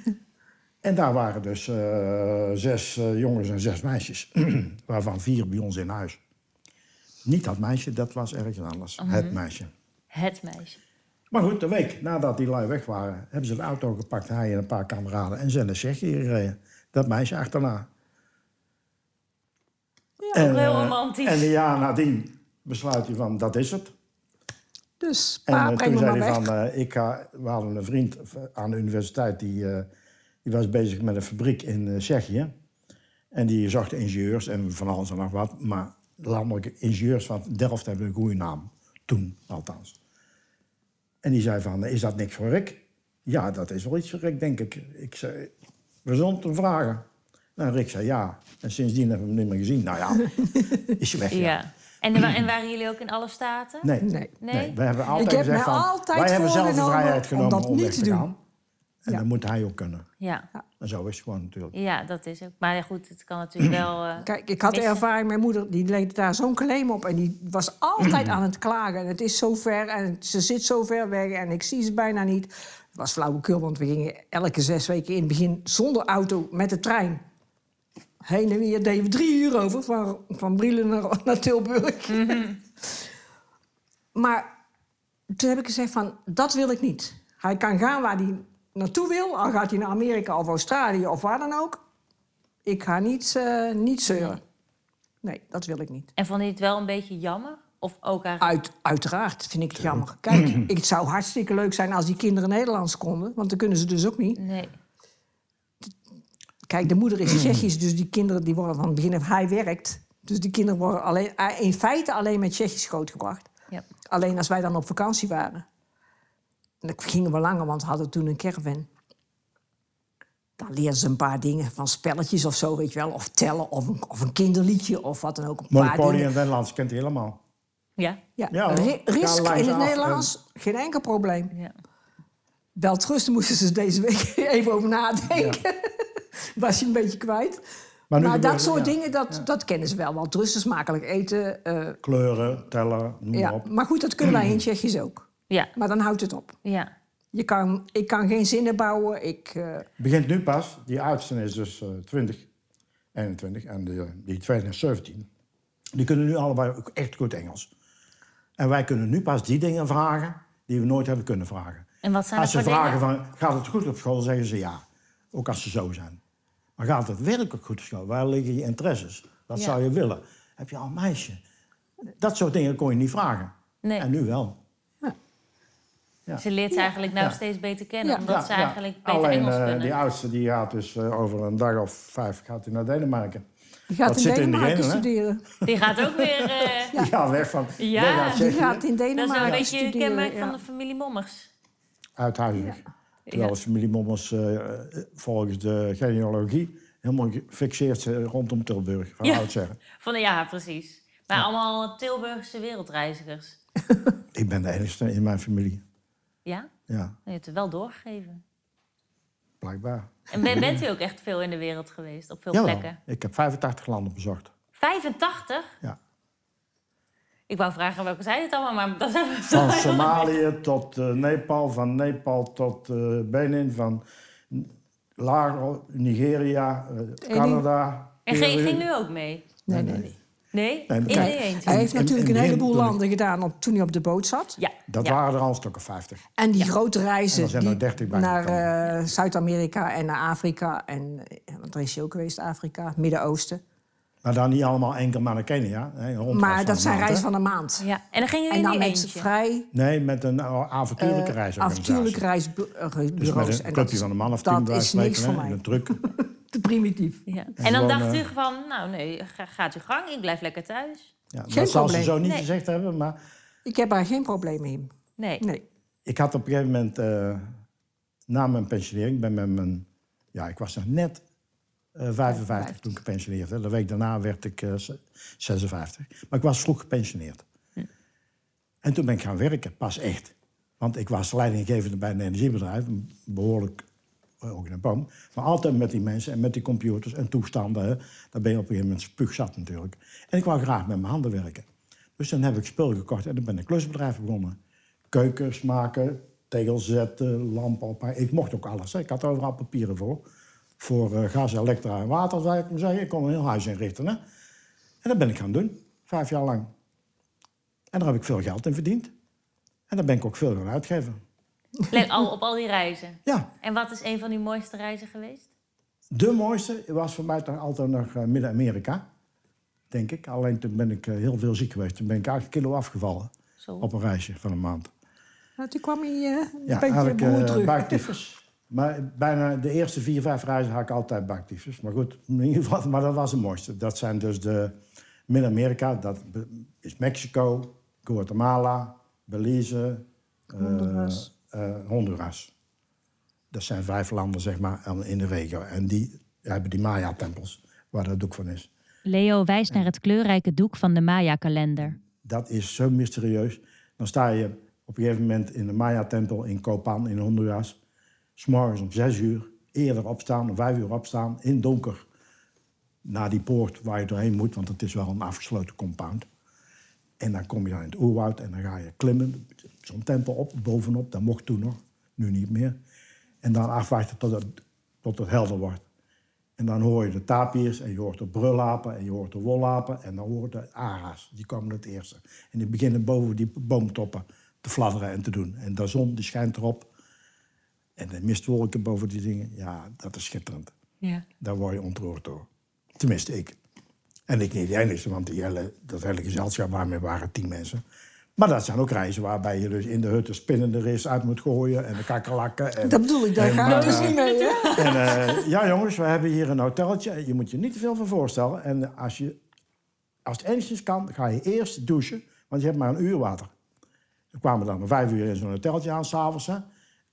en daar waren dus eh, zes eh, jongens en zes meisjes, waarvan vier bij ons in huis. Niet dat meisje, dat was ergens anders. Het meisje. Het meisje. Maar goed, de week nadat die lui weg waren, hebben ze de auto gepakt, hij en een paar kameraden, en zijn naar Tsjechië gereden. Dat meisje achterna. Ook heel eh, romantisch. En een jaar nadien besluit hij van, dat is het. Dus En pa, eh, breng toen me zei maar hij weg. van, eh, ik ga, we hadden een vriend aan de universiteit, die, eh, die was bezig met een fabriek in eh, Tsjechië. En die zocht ingenieurs en van alles en nog wat. Maar landelijke ingenieurs van Delft hebben een goede naam. Toen, althans. En die zei van, is dat niks voor Rick? Ja, dat is wel iets voor Rick, denk ik. Ik zei, we zullen het hem vragen. Nou, Rick zei ja. En sindsdien hebben we hem niet meer gezien. Nou ja, is je weg, ja. Ja. En, wa- en waren jullie ook in alle staten? Nee. Nee. Nee? We hebben altijd Ik heb gezegd van, altijd wij hebben zelf de vrijheid om genomen dat om, niet weg te doen. gaan. En Ja. dat moet hij ook kunnen. Ja. En zo is het gewoon natuurlijk. ja, dat is ook. Maar ja, goed, het kan natuurlijk wel... eh, Kijk, ik had de ervaring, mijn moeder die leed daar zo'n claim op. En die was altijd aan het klagen. En het is zo ver en ze zit zo ver weg en ik zie ze bijna niet. Het was flauwekul, want we gingen elke zes weken in het begin zonder auto met de trein. Heen en weer deden we drie uur over, van, van Brielen naar, naar Tilburg. maar toen heb ik gezegd van, dat wil ik niet. Hij kan gaan waar hij naartoe wil. Al gaat hij naar Amerika of Australië of waar dan ook. Ik ga niet, eh, niet zeuren. Nee, dat wil ik niet. En vond je het wel een beetje jammer? Of ook eigenlijk... Uit, uiteraard vind ik het jammer. Kijk, ik, het zou hartstikke leuk zijn als die kinderen Nederlands konden. Want dan kunnen ze dus ook niet. Nee. Kijk, de moeder is Tsjechisch, dus die kinderen die worden van het begin af... Hij werkt, dus die kinderen worden alleen, eh, in feite alleen met Tsjechisch grootgebracht. Ja. Alleen als wij dan op vakantie waren. En dan gingen we langer, want we hadden toen een caravan. Dan leerden ze een paar dingen van spelletjes of zo, weet je wel. Of tellen, of een, of een kinderliedje, of wat dan ook. Een Monopoly in het Nederlands kent hij helemaal. Ja? Ja, Ja, risk in het Nederlands, geen enkel probleem. Ja. Wel trusten moesten ze deze week even over nadenken. Was je een beetje kwijt. Maar Maar, dat soort ja. dingen, dat, dat kennen ze wel. Want trusten, smakelijk eten. eh, Kleuren, tellen, noem maar ja. op. Maar goed, dat kunnen wij in Tsjechisch ook. Ja. Maar dan houdt het op. Ja. Je kan, ik kan geen zinnen bouwen. Ik, eh, begint nu pas. Die oudste is dus eh 20, 21 en de, die tweede is 17. Die kunnen nu allebei ook echt goed Engels. En wij kunnen nu pas die dingen vragen die we nooit hebben kunnen vragen. En wat zijn Als dat ze voor vragen dingen? van, gaat het goed op school, zeggen ze ja. Ook als ze zo zijn. Maar gaat het werkelijk goed school? Waar liggen je interesses? Wat Ja. zou je willen? Heb je al een meisje? Dat soort dingen kon je niet vragen. Nee. En nu wel. Ja. Ze leert ze eigenlijk nou Ja. steeds beter kennen, Ja. omdat ze eigenlijk beter Alleen Engels eh, kunnen. die oudste die gaat dus eh, over een dag of vijf gaat hij naar Denemarken. die gaat Dat in zit in de Denemarken studeren. Die gaat ook weer... eh, Die gaat weg van Ja, weg Die gaat in Dat is wel Denemarken een beetje een studeren. kenmerk ja. van de familie Mommers. uithuizig. Terwijl Ja. de familie Mommers eh, volgens de genealogie helemaal gefixeerd zijn rondom Tilburg, van Ja. oudsher. Van, ja, precies. Maar allemaal Tilburgse wereldreizigers. Ik ben de enige in mijn familie. Ja? Ja, Je hebt het wel doorgegeven. blijkbaar. En ben- bent u ook echt veel in de wereld geweest, op veel Jawel, plekken? ik heb 85 landen bezocht. 85? Ja. Ik wou vragen welke zijn het allemaal, maar dat hebben we Van Somalië tot eh, Nepal, van Nepal tot eh, Benin, van Lago, Nigeria, eh, Canada. En ging, Peru. ging u ook mee? Nee, nee, nee. Nee, Nee, kijk. Hij heeft in- natuurlijk in een heleboel landen gedaan op, toen hij op de boot zat. Ja, Dat ja. waren er al een stuk of 50. En die grote reizen zijn die 30 bij naar eh, Zuid-Amerika en naar Afrika. En, want er is hij ook geweest, Afrika, Midden-Oosten. Maar dan niet allemaal enkel maar naar Kenia. Hè, Maar dat een zijn hè. van een maand. Ja, en dan gingen En jullie dan in met eentje. vrij Nee, met een uh, avontuurlijke eh, reisorganisatie. avontuurlijke reisbureaus. Dus met een en dat clubje is- van een man of tien, Dat is niks van voor mij. in een truck. Te primitief. Ja. En dan gewoon, dacht eh, u van, nou nee, ga, gaat uw gang, ik blijf lekker thuis. Ja, Geen dat zal ze probleem. zo niet Nee. gezegd hebben, maar Ik heb daar geen probleem mee. Nee. Nee. ik had op een gegeven moment, eh, na mijn pensionering, ik ben met mijn, ja, ik was nog net eh, 55 toen ik gepensioneerd werd. De week daarna werd ik eh, z- 56. Maar ik was vroeg gepensioneerd. En toen ben ik gaan werken, pas echt. Want ik was leidinggevende bij een energiebedrijf, behoorlijk eh, ook in een boom. Maar altijd met die mensen en met die computers en toestanden. Hè. Daar ben je op een gegeven moment spuugzat natuurlijk. En ik wou graag met mijn handen werken. Dus dan heb ik spul gekocht en dan ben ik een klusbedrijf begonnen. Keukens maken, tegels zetten, lampen ophangen. Ik mocht ook alles. Hè. Ik had overal papieren voor. Voor eh, gas, elektra en water, zou ik maar zeggen. Ik kon een heel huis inrichten. Hè. En dat ben ik gaan doen, vijf jaar lang. En daar heb ik veel geld in verdiend. En daar ben ik ook veel gaan uitgeven. Al, op al die reizen. Ja, En wat is een van uw mooiste reizen geweest? De mooiste was voor mij toch altijd nog eh, Midden-Amerika, denk ik. Alleen toen ben ik eh, heel veel ziek geweest. Toen ben ik 8 kilo afgevallen Zo. op een reisje van een maand. Nou, toen kwam hij eh, een Ja, beetje behoed uh, terug. Maar bijna de eerste vier, vijf reizen had ik altijd buiktyfus. Maar goed, in ieder geval, maar dat was de mooiste. Dat zijn dus de Midden-Amerika, dat is Mexico, Guatemala, Belize, eh, Honduras. eh, Honduras. Dat zijn vijf landen, zeg maar, in de regio. En die hebben die Maya-tempels, waar dat doek van is. Leo wijst naar het kleurrijke doek van de Maya-kalender. Dat is zo mysterieus. Dan sta je op een gegeven moment in de Maya-tempel in Copan in Honduras. S'morgens om zes uur, eerder opstaan, om vijf uur opstaan, in donker. Naar die poort waar je doorheen moet, want het is wel een afgesloten compound. En dan kom je dan in het oerwoud en dan ga je klimmen. Zo'n tempel op, bovenop, dat mocht toen nog, nu niet meer. En dan afwachten tot het, tot het helder wordt. En dan hoor je de tapirs en je hoort de brullapen en je hoort de wollapen en dan hoort de ara's. Die komen het eerste. En die beginnen boven die boomtoppen te fladderen en te doen. En de zon die schijnt erop. En de mistwolken boven die dingen. Ja, dat is schitterend. Ja. Daar word je ontroerd door. Tenminste, ik. En ik niet de enige, want die hele, dat hele gezelschap waarmee waren tien mensen. Maar dat zijn ook reizen waarbij je dus in de hut de spinnende ris uit moet gooien en de kakkerlakken. En, Dat bedoel ik, daar en, ga maar, ik dus eh, niet mee. Hè? en eh, ja, jongens, we hebben hier een hotelletje. Je moet je niet te veel van voorstellen. En als, je, als het enigszins kan, ga je eerst douchen. Want je hebt maar een uur water. We kwamen dan om vijf uur in zo'n hotelletje aan, s'avonds.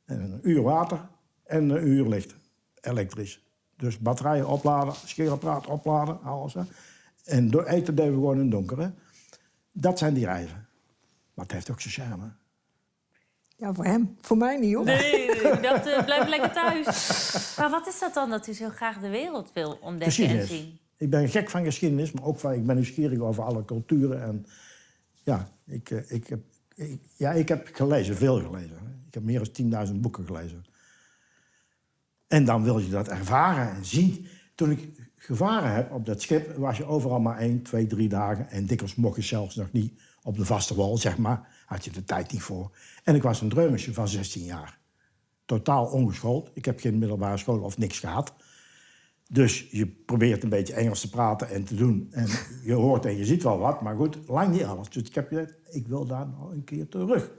En een uur water en een uur licht, elektrisch. Dus batterijen opladen, scheerapparaat opladen, alles. Hè. En door eten deden we gewoon in het donker. Hè. Dat zijn die reizen. Maar het heeft ook zijn charme. Ja, voor hem. Voor mij niet, hoor. Nee, ik dacht, eh, blijf lekker thuis. Maar wat is dat dan dat u zo graag de wereld wil ontdekken en geschiedenis. zien? Ik ben gek van geschiedenis, maar ook van, ik ben nieuwsgierig over alle culturen. En ja, ik, eh, ik, heb, ik, ja, ik heb gelezen, veel gelezen. Ik heb meer dan 10.000 boeken gelezen. En dan wil je dat ervaren en zien. Toen ik gevaren heb op dat schip, was je overal maar één, twee, drie dagen. En dikwijls mocht je zelfs nog niet op de vaste wal, zeg maar. Had je de tijd niet voor. En ik was een dreumesje van 16 jaar. Totaal ongeschoold. Ik heb geen middelbare school of niks gehad. Dus je probeert een beetje Engels te praten en te doen. En je hoort en je ziet wel wat, maar goed, lang niet alles. Dus ik heb gezegd, ik wil daar nog een keer terug.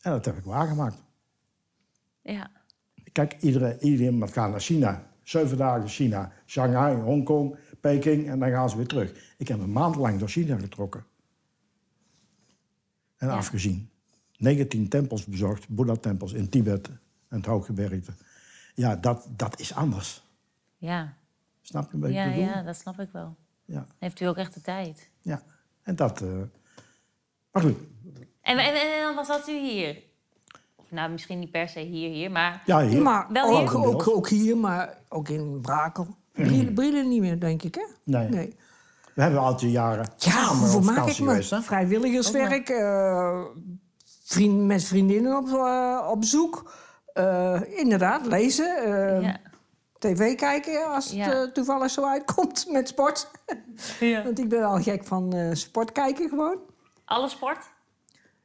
En dat heb ik waargemaakt. Ja. Kijk, iedereen, iedereen moet gaan naar China. Zeven dagen China. Shanghai, Hongkong, Peking en dan gaan ze weer terug. Ik heb een maand lang door China getrokken. En afgezien. 19 tempels bezocht, Boeddha-tempels in Tibet en het Hooggebergte. Ja, dat, dat is anders. Ja. Snap je een beetje Ja, ja, dat snap ik wel. Ja, Heeft u ook echt de tijd. ja. En dat... eh, Maar goed, En, en, en dan was dat u hier? Of nou, misschien niet per se hier, hier, maar... ja, hier. Maar Wel ook, hier? ook, ook hier, maar ook in Brakel. Brillen, brillen niet meer, denk ik, hè? Nee. nee. We hebben altijd jaren Ja, op maak ik me? Vrijwilligerswerk, eh, vriend, met vriendinnen op, eh, op zoek. Eh, inderdaad, lezen. Ja. tv kijken als het Ja. toevallig zo uitkomt met sport. Ja. Want ik ben wel gek van eh, sport kijken gewoon. Alle sport?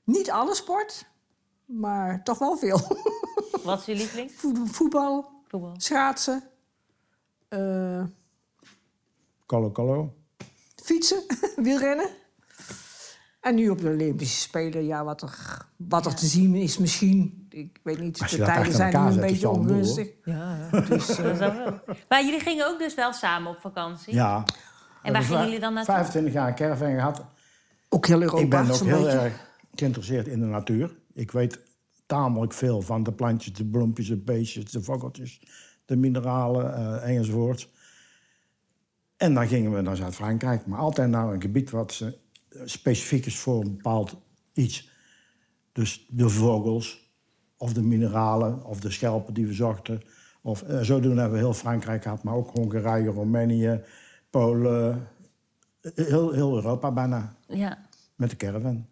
Niet alle sport, maar toch wel veel. Wat is uw lieveling? Voetbal, voetbal Voetbal. schaatsen, eh, Colo Colo. fietsen, wielrennen. En nu op de Olympische Spelen, ja, wat er, wat er te zien is misschien. Ik weet niet, je de tijden zijn nu een beetje boel, ongunstig. Ja, dus, dat is wel. Maar jullie gingen ook dus wel samen op vakantie? Ja. En waar gingen jullie dan naartoe? 25 jaar caravan gehad. Ook heel Europa. Ik ben ook heel beetje. erg geïnteresseerd in de natuur. Ik weet tamelijk veel van de plantjes, de bloempjes, de beestjes, de vogeltjes, de mineralen eh, enzovoorts. En dan gingen we naar Zuid-Frankrijk, maar altijd naar een gebied wat eh, specifiek is voor een bepaald iets. Dus de vogels, of de mineralen, of de schelpen die we zochten. Of, eh, zodoende hebben we heel Frankrijk gehad, maar ook Hongarije, Roemenië, Polen. Heel, heel Europa bijna, Ja. met de caravan.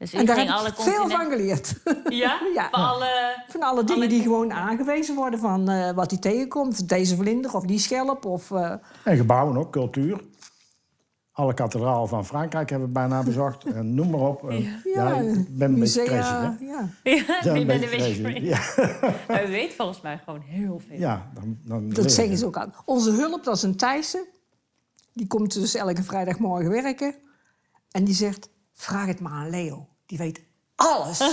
Dus En daar heb alle ik veel van continenten... geleerd. Ja? Ja. Van alle... Van alle dingen die gewoon aangewezen worden van eh, wat hij tegenkomt. Deze vlinder of die schelp. Of, eh, En gebouwen ook, cultuur. Alle kathedralen van Frankrijk hebben we bijna bezocht. En noem maar op. En, ja, ik ben een beetje crazy, hè? ja. Ja, je bent een beetje crazy. crazy. Ja, Maar u weet volgens mij gewoon heel veel. ja dan, dan Dat je. zeggen ze ook aan. Onze hulp, dat is een Thijse. Die komt dus elke vrijdagmorgen werken. En die zegt, vraag het maar aan Leo. Die weet alles.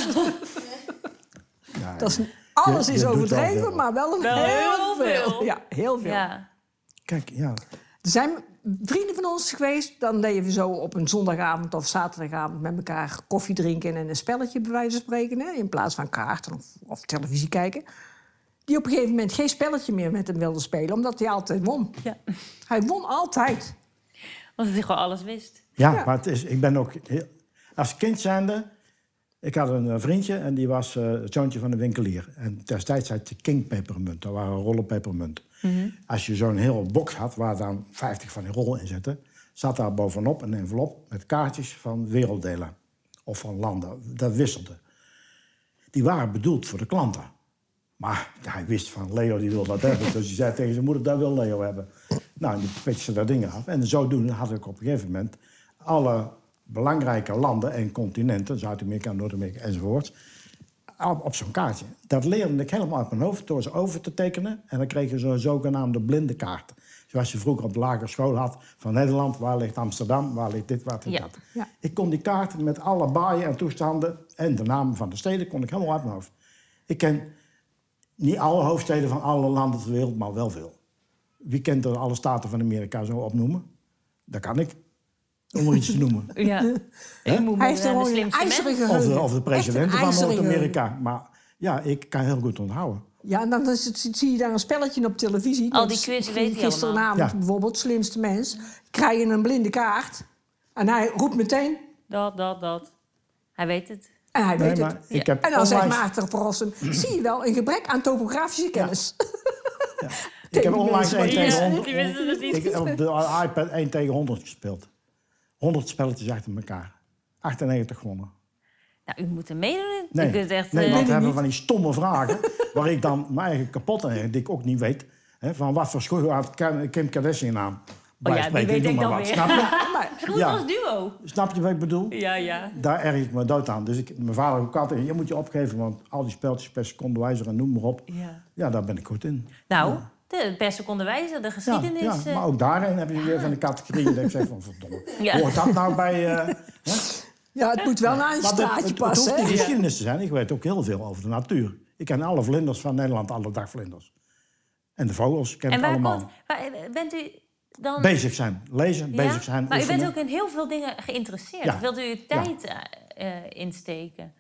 Ja, dat is, alles Je- is je overdreven, maar wel, Wel heel, veel. veel. Ja, heel veel. Ja. Kijk, ja. Er zijn vrienden van ons geweest. Dan deden we zo op een zondagavond of zaterdagavond met elkaar koffie drinken en een spelletje bij wijze van spreken. Hè, in plaats van kaarten of, of televisie kijken. Die op een gegeven moment geen spelletje meer met hem wilde spelen, omdat hij altijd won. Ja. Hij won altijd. Want hij gewoon alles wist. Ja, Ja. maar het is, ik ben ook... Heel, als kind zijnde... Ik had een eh, vriendje en die was eh, het zoontje van een winkelier. En destijds had je King pepermunt. Dat waren rollen pepermunt. Als je zo'n hele box had waar dan 50 van die rollen in zitten... zat daar bovenop een envelop met kaartjes van werelddelen. Of van landen. Dat wisselde. Die waren bedoeld voor de klanten. Maar hij wist van Leo die wil dat hebben. Dus hij zei tegen zijn moeder, dat wil Leo hebben. Nou, en die pitste dat ding af. En zodoende had ik op een gegeven moment alle belangrijke landen en continenten, Zuid-Amerika, Noord-Amerika enzovoort, op, op zo'n kaartje. Dat leerde ik helemaal uit mijn hoofd door ze over te tekenen. En dan kreeg je zo'n zogenaamde blinde kaart. Zoals je vroeger op de lagere school had van Nederland, waar ligt Amsterdam, waar ligt dit, waar ligt Ja. dat. Ja. Ik kon die kaarten met alle baaien en toestanden en de namen van de steden kon ik helemaal uit mijn hoofd. Ik ken niet alle hoofdsteden van alle landen ter wereld, maar wel veel. Wie kent er alle staten van Amerika zo opnoemen? Dat kan ik. Om er iets te noemen. Ja. Moet Hij heeft de gewoon een mensen. Of de, of de een van Noord-Amerika. Maar ja, ik kan heel goed onthouden. Ja, en dan is het, zie je daar een spelletje op televisie. Al die is quiz weet hij Gisteravond allemaal. Ja. bijvoorbeeld, slimste mens. Krijg je een blinde kaart. En hij roept meteen. Dat, dat, dat. Hij weet het. En hij Nee, weet maar het. ik heb En dan zegt onlangs- Maarten Verrossen... zie je wel, een gebrek aan topografische kennis. Ik heb mensen 1 wat tegen Ja, 100, die wisten het niet. ik heb op de iPad 1 tegen 100 gespeeld. 100 spelletjes achter elkaar. 98 gewonnen. Nou, u moet er meedoen. Nee, kunt echt... nee eh, want we hebben van die stomme vragen... waar ik dan mijn eigen kapot aan die ik ook niet weet. Hè, van wat voor schoen had Kim Kardashian aan? Oh ja, die spreken, weet ik maar dan wat. weer. Snap je? Maar, Goed Ja. als duo. Snap je wat ik bedoel? Ja, ja. Daar erg ik me dood aan. Dus ik, mijn vader ook altijd, je moet je opgeven, want al die spelletjes per seconde wijzer en noem maar op. ja. Ja, daar ben ik goed in. Nou, de per seconde wijze, de geschiedenis. ja, eh, maar ook daarin heb je weer van de categorieën dat ik zeg van verdomme. Ja. Hoort dat nou bij... eh, hè? ja, het moet wel naar een Maar het, straatje het, het passen. hoeft hè? niet geschiedenis te zijn. Ik weet ook heel veel over de natuur. Ik ken alle vlinders van Nederland, alle dagvlinders. En de vogels ken en ik allemaal. komt... Waar, bent u dan... Bezig zijn, lezen, Ja? bezig zijn, Maar u bent ook in heel veel dingen geïnteresseerd. Ja. Wilt u uw tijd eh, insteken?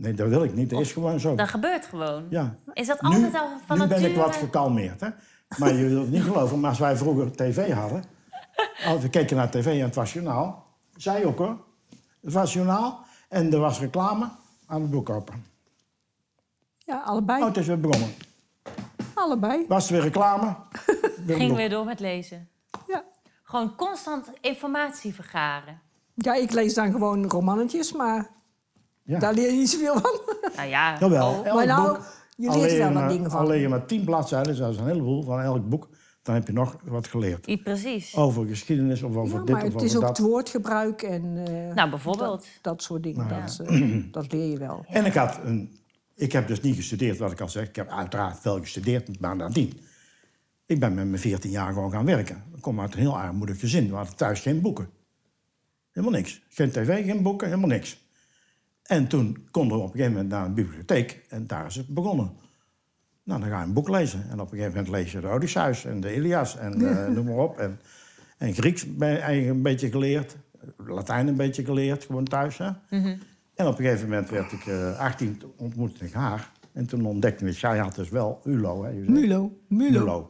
Nee, dat wil ik niet. Dat is gewoon zo. Dat gebeurt gewoon. Ja. Is dat Nu, altijd al van nu ben ik nature? wat gekalmeerd. Hè? Maar je wilt het niet geloven, maar als wij vroeger tv hadden... Als we keken naar tv en het was journaal. Zij ook hoor. Het was journaal en er was reclame aan de boekkoper. Ja, allebei. Oh, het is weer begonnen. Allebei. Was er weer reclame? Weer Ging weer door met lezen. Ja. Gewoon constant informatie vergaren. ja, ik lees dan gewoon romannetjes, maar Ja. daar leer je niet zoveel van. Nou ja, Jawel, oh, maar nou, boek, Je leert er wel wat maar- dingen van. Al leer je maar tien bladzijden, dat is een heleboel van elk boek, dan heb je nog wat geleerd. Ja, precies. Over geschiedenis of over Ja, dit maar of het is over ook dat. het woordgebruik en eh, Nou, bijvoorbeeld. dat, dat soort dingen. Nou Dat, eh, dat leer je wel. En ik, had een, ik heb dus niet gestudeerd, wat ik al zeg. Ik heb uiteraard wel gestudeerd, maar nadien. Ik ben met mijn 14 jaar gewoon gaan werken. Ik kom uit een heel armoedig gezin. We hadden thuis geen boeken. Helemaal niks. Geen tv, geen boeken, helemaal niks. En toen konden we op een gegeven moment naar een bibliotheek. En daar is het begonnen. Nou, dan ga je een boek lezen. En op een gegeven moment lees je de Odysseus en de Ilias en eh, noem maar op. En, en Grieks ben eigenlijk een beetje geleerd. Latijn een beetje geleerd, gewoon thuis. Hè? En op een gegeven moment werd ik eh 18, ontmoette ik haar. En toen ontdekte ik, zij had dus wel ULO. Hè. Mulo. Mulo. MULO.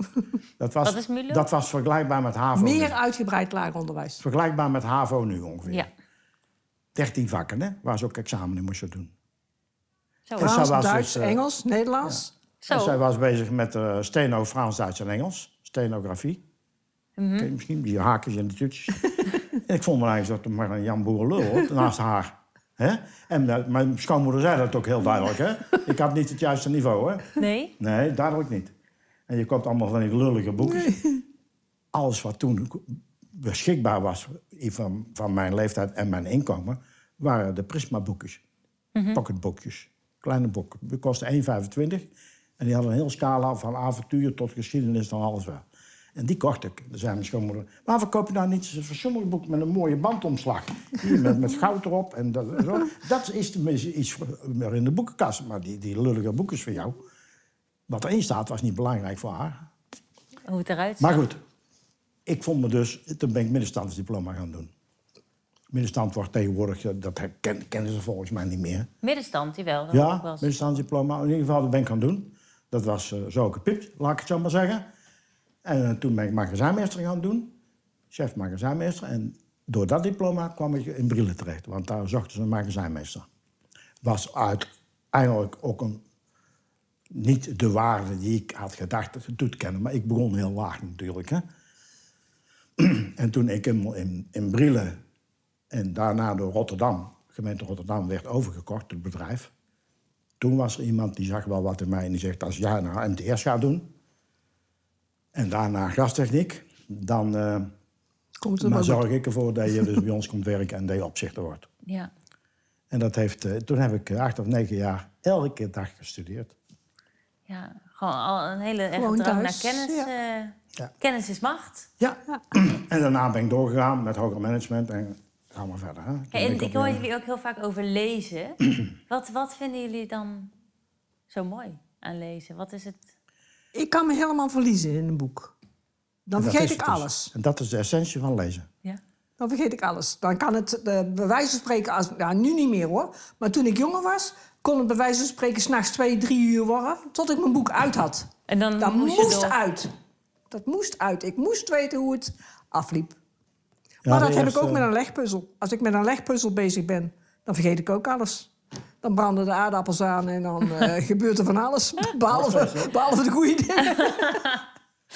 Dat was, is MULO? Dat was vergelijkbaar met HAVO. Meer nu. uitgebreid lager onderwijs. Vergelijkbaar met HAVO nu ongeveer. Ja. 13 vakken, hè, waar ze ook examen in moesten doen. Zo. Frans, was Duits, dus, eh, Engels, Nederlands. Zo. En zij was bezig met eh, steno, Frans, Duits en Engels. Stenografie. Mhm. Misschien, die haakjes en die toetjes. en ik vond me eigenlijk zo maar een Jan Boerenlul hoor, naast haar. Hè? En eh, mijn schoonmoeder zei dat ook heel duidelijk. Hè? Ik had niet het juiste niveau. Hè? Nee? Nee, duidelijk niet. En je koopt allemaal van die lullige boekjes. Alles wat toen beschikbaar was van, van mijn leeftijd en mijn inkomen... waren de Prisma-boekjes. Pocketboekjes. Kleine boeken. Die kostten 1,25. En die hadden een heel scala van avontuur tot geschiedenis en alles wel. En die kocht ik. Dan zei mijn schoonmoeder... Maar verkoop je nou niet eens een fatsoenlijk boek met een mooie bandomslag? Hier, met, met goud erop en dat, en zo. Dat is tenminste iets meer in de boekenkast. Maar die, die lullige boekjes van jou... Wat erin staat was niet belangrijk voor haar. Hoe het eruit Maar goed, ik vond me dus... Toen ben ik middenstandsdiploma gaan doen. Middenstand wordt tegenwoordig... eh, Dat ken- kennen ze volgens mij niet meer. Middenstand, die wel. Dat Ja, wel middenstandsdiploma. In ieder geval, dat ben ik gaan doen. Dat was eh, zo gekpipt, laat ik het zo maar zeggen. En eh, toen ben ik magazijnmeester gaan doen. Chef magazijnmeester. En door dat diploma kwam ik in Brielen terecht. Want daar zochten ze een magazijnmeester. Was uiteindelijk ook een, niet de waarde die ik had gedacht toe te kennen. Maar ik begon heel laag natuurlijk. Hè. en toen ik in, in, in Brielen en daarna door Rotterdam, gemeente Rotterdam, werd overgekocht, het bedrijf. Toen was er iemand die zag wel wat in mij en die zegt: Als jij naar MTS gaat doen en daarna gastechniek, dan eh, Komt er maar zorg ik ervoor dat je dus bij ons komt werken en dat je opzichter wordt. Ja. En dat heeft, eh, toen heb ik eh, acht of negen jaar elke dag gestudeerd. ja, gewoon al een hele drang naar kennis. ja. eh, Ja. Kennis is macht. Ja. en daarna ben ik doorgegaan met hoger management en verder. Hè. En ik hoor jullie ook heel vaak over lezen. wat, wat vinden jullie dan zo mooi aan lezen? Wat is het? Ik kan me helemaal verliezen in een boek. Dan vergeet ik dus. alles. En dat is de essentie van lezen. Ja. Dan vergeet ik alles. Dan kan het eh, bij wijze van spreken, als, ja, nu niet meer hoor. Maar toen ik jonger was, kon het bij wijze van spreken s'nachts twee, drie uur worden. Tot ik mijn boek uit had. En dan Dat moest je moest door. uit. Dat moest uit. Ik moest weten hoe het afliep. Ja, maar dat heb ik ook met een legpuzzel. Als ik met een legpuzzel bezig ben, dan vergeet ik ook alles. Dan branden de aardappels aan en dan eh, gebeurt er van alles. Behalve, behalve de goede dingen.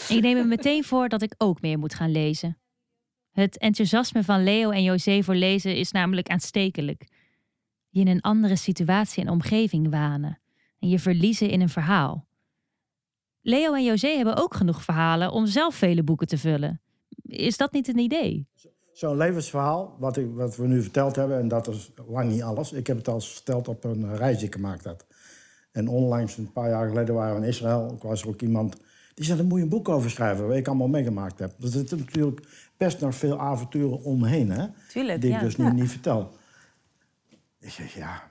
Ik neem me meteen voor dat ik ook meer moet gaan lezen. Het enthousiasme van Leo en José voor lezen is namelijk aanstekelijk. Je in een andere situatie en omgeving wanen en je verliezen in een verhaal. Leo en José hebben ook genoeg verhalen om zelf vele boeken te vullen. Is dat niet een idee? Zo'n levensverhaal, wat, ik, wat we nu verteld hebben, en dat is lang niet alles. Ik heb het al eens verteld op een eh, reis die ik gemaakt had. En onlangs, een paar jaar geleden, waren we in Israël. Ik was er ook iemand die zei, daar moet je een boek over schrijven, wat ik allemaal meegemaakt heb. Er zitten natuurlijk best nog veel avonturen omheen, hè? Tuurlijk, die ik ja. dus nu niet vertel. Ik zeg, ja,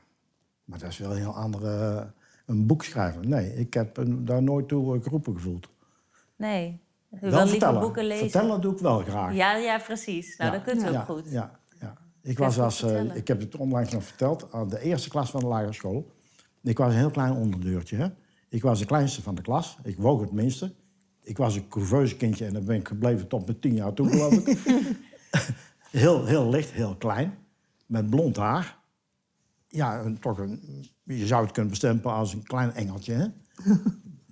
maar dat is wel een heel andere... Een boek schrijven. Nee, ik heb daar nooit toe eh, geroepen gevoeld. Nee. Wel liever vertellen. boeken lezen. Vertellen doe ik wel graag. Ja, ja, precies. Nou, Ja. dat kunt ook ja, goed. Ja, ja. Ik, was als, eh, ik heb het onlangs nog verteld, aan de eerste klas van de lagere school. Ik was een heel klein onderdeurtje. Hè? Ik was de kleinste van de klas. Ik woog het minste. Ik was een couveuse kindje en dan ben ik gebleven tot mijn tien jaar toe, geloof ik. heel, heel licht, heel klein. Met blond haar. Ja, een, toch een, je zou het kunnen bestempelen als een klein engeltje. Hè?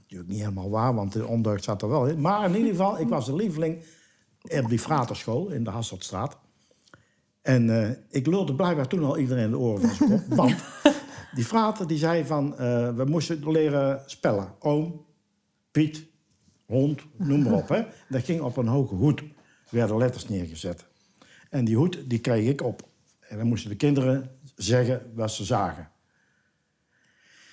Natuurlijk niet helemaal waar, want de ondeugd zat er wel in. Maar in ieder geval, ik was de lieveling op die fraterschool in de Hasseltstraat. En eh, ik lulde blijkbaar toen al iedereen in de oren van zijn kop. Want Die frater die zei van, eh, we moesten leren spellen. Oom, Piet, hond, noem maar op. Hè. Dat ging op een hoge hoed, werden letters neergezet. En die hoed die kreeg ik op. En dan moesten de kinderen zeggen wat ze zagen.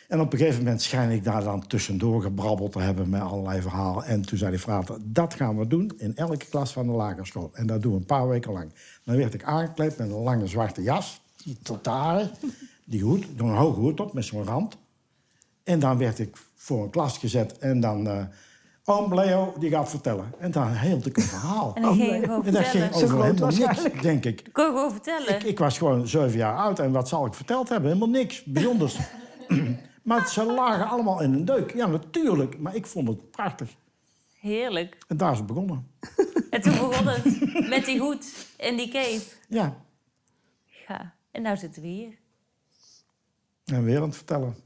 En op een gegeven moment schijn ik daar dan tussendoor gebrabbeld te hebben met allerlei verhalen. En toen zei die frater, dat gaan we doen in elke klas van de lagere school. En dat doen we een paar weken lang. Dan werd ik aangekleed met een lange zwarte jas, die tot de haren, die hoed, door een hoge hoed op met zo'n rand. En dan werd ik voor een klas gezet en dan... eh Oom Leo, die gaat vertellen. En dan hield ik een verhaal. En ging dat ging over helemaal niks, denk ik. Kon je gewoon vertellen. Ik, ik was gewoon zeven jaar oud en wat zal ik verteld hebben? Helemaal niks bijzonders. maar ze lagen allemaal in een deuk. Ja, natuurlijk. Maar ik vond het prachtig. Heerlijk. En daar is het begonnen. En toen begon het met die hoed en die cape. Ja, Ja, en nou zitten we hier. en weer aan het vertellen.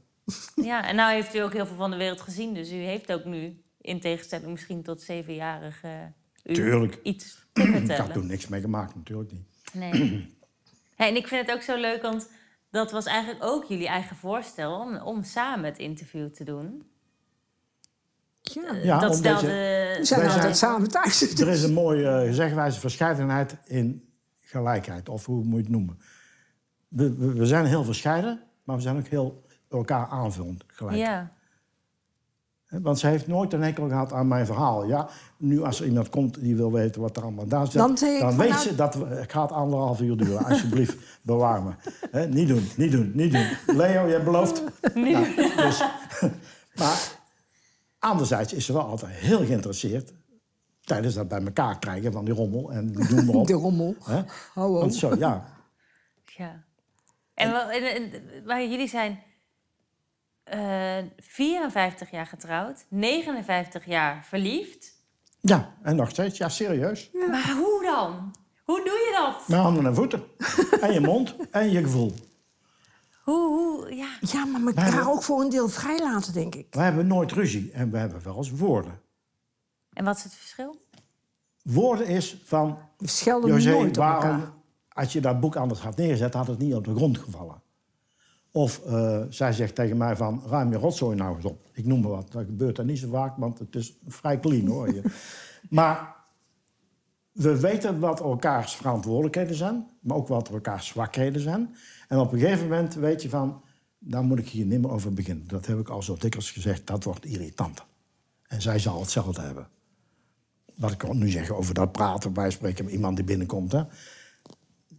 Ja, en nou heeft u ook heel veel van de wereld gezien. Dus u heeft ook nu, in tegenstelling misschien tot zevenjarige u, Tuurlijk. iets te Ik had vertellen. toen niks mee gemaakt, natuurlijk niet. Nee. En ik vind het ook zo leuk, want dat was eigenlijk ook jullie eigen voorstel om, om samen het interview te doen. Ja. Ja, dat stelde. je- We zijn altijd samen thuis. Er is een mooie uh, zegwijze verscheidenheid in gelijkheid. Of hoe moet je het noemen. We, we, we zijn heel verscheiden, maar we zijn ook heel elkaar aanvullend gelijk. Ja. Want ze heeft nooit een hekel gehad aan mijn verhaal. Ja, nu als er iemand komt die wil weten wat er allemaal daar zit... Dan weet nou- ze dat we- het gaat anderhalf uur duren. Alsjeblieft, bewaar me. Hè, niet doen, niet doen, niet doen. Leo, jij belooft? Nou, dus, maar anderzijds is ze wel altijd heel geïnteresseerd... tijdens dat bij elkaar krijgen van die rommel en die doen maar op. De rommel. Hè? Ho, ho. Want zo, ja. ja. En, en, en- maar jullie zijn eh 54 jaar getrouwd, 59 jaar verliefd. Ja, en nog steeds, ja, serieus. Maar hoe dan? Hoe doe je dat? Met handen en voeten. En je mond en je gevoel. Hoe, hoe, ja. Ja, maar elkaar hebben- ook voor een deel vrijlaten, denk ik. We hebben nooit ruzie en we hebben wel eens woorden. En wat is het verschil? Woorden is van, We schelden José, nooit op waarom, elkaar. als je dat boek anders had neergezet, had het niet op de grond gevallen. Of eh, zij zegt tegen mij van, ruim je rotzooi nou eens op. Ik noem maar wat, dat gebeurt dan niet zo vaak, want het is vrij clean hoor. je. maar we weten wat elkaars verantwoordelijkheden zijn, maar ook wat elkaars zwakheden zijn. En op een gegeven moment weet je van, daar moet ik hier niet meer over beginnen. Dat heb ik al zo dikwijls gezegd, dat wordt irritant. En zij zal hetzelfde hebben. Wat ik nu zeg over dat praten, wij spreken met iemand die binnenkomt. Hè?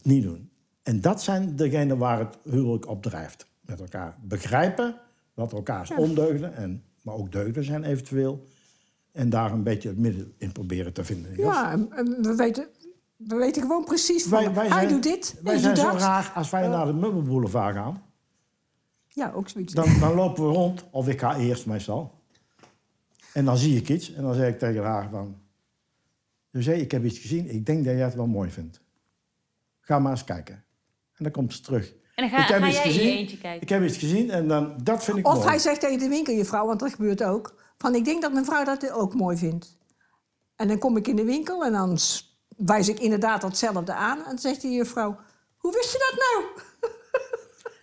Niet doen. En dat zijn degenen waar het huwelijk op drijft. Met elkaar begrijpen wat elkaars ondeugden, en, maar ook deugden zijn eventueel. En daar een beetje het midden in proberen te vinden. Ja, en, en we, weten, we weten gewoon precies van... Wij- wij hij doet dit, Wij zijn zo raar als wij naar de meubelboulevard gaan. Ja, ook zoiets. Dan, dan lopen we rond, of ik ga eerst meestal. En dan zie ik iets en dan zeg ik tegen haar van... José, ik heb iets gezien, ik denk dat jij het wel mooi vindt. Ga maar eens kijken. En dan komt ze terug. En dan ga, ik heb ga iets jij in je gezien, eentje kijken. Ik heb iets gezien en dan, dat vind ik Of mooi. hij zegt tegen de winkeljuffrouw, want dat gebeurt ook... van ik denk dat mijn vrouw dat ook mooi vindt. En dan kom ik in de winkel en dan wijs ik inderdaad datzelfde aan... en dan zegt die juffrouw, hoe wist je dat nou?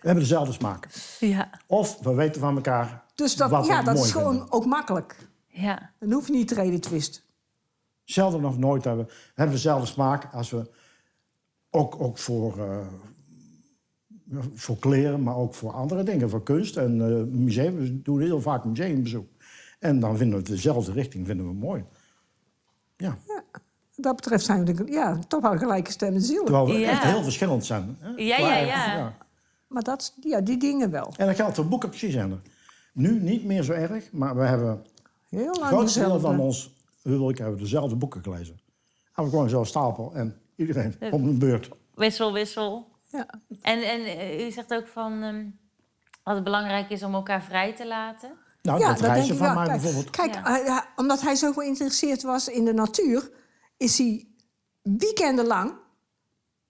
We hebben dezelfde smaak. Ja, Of we weten van elkaar Dus dat, wat ja, we dat is gewoon vinden. ook makkelijk. ja. Dan hoef je niet te reden twisten. Zelden of nooit hebben we hebben dezelfde smaak als we ook, ook voor, eh, voor kleren, maar ook voor andere dingen, voor kunst en eh museum. We doen heel vaak museumbezoek. En dan vinden we het dezelfde richting vinden we mooi. Ja, Wat dat betreft zijn we de, ja, toch wel gelijke stemmen zielen. terwijl we Ja. echt heel verschillend zijn. Hè? Ja, ja, ja. Maar dat, ja, die dingen wel. En dat geldt voor boeken precies. Ender. Nu niet meer zo erg, maar we hebben Heel lang deel dezelfde. van ons huwelijk hebben we dezelfde boeken gelezen. En we gewoon zo stapel en iedereen op een beurt. Wissel, wissel. Ja. En, en eh, u zegt ook van ehm, wat het belangrijk is om elkaar vrij te laten. Nou, Ja, dat dat denk reizen ik van wel. mij Kijk, bijvoorbeeld. Kijk, Ja. hij- hij- omdat hij zo geïnteresseerd was in de natuur... is hij weekenden lang,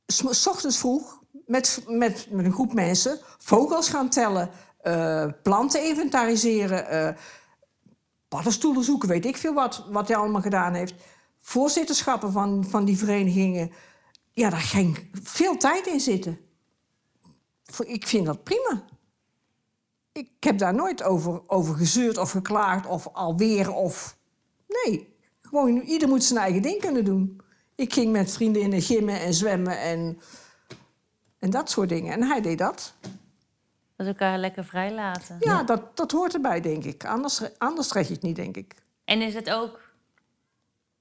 s, ochtends vroeg... Met, met, met een groep mensen vogels gaan tellen... eh, planten inventariseren... eh, paddenstoelen zoeken, weet ik veel wat, wat hij allemaal gedaan heeft. Voorzitterschappen van, van die verenigingen. Ja, daar ging veel tijd in zitten. Voor- Ik vind dat prima. ik heb daar nooit over, over gezeurd of geklaagd of alweer of... Nee, gewoon ieder moet zijn eigen ding kunnen doen. Ik ging met vriendinnen gimmen en zwemmen en, en dat soort dingen. En hij deed dat. Dat elkaar lekker vrij laten. Ja, Dat, dat hoort erbij, denk ik. Anders, anders red je het niet, denk ik. En is het ook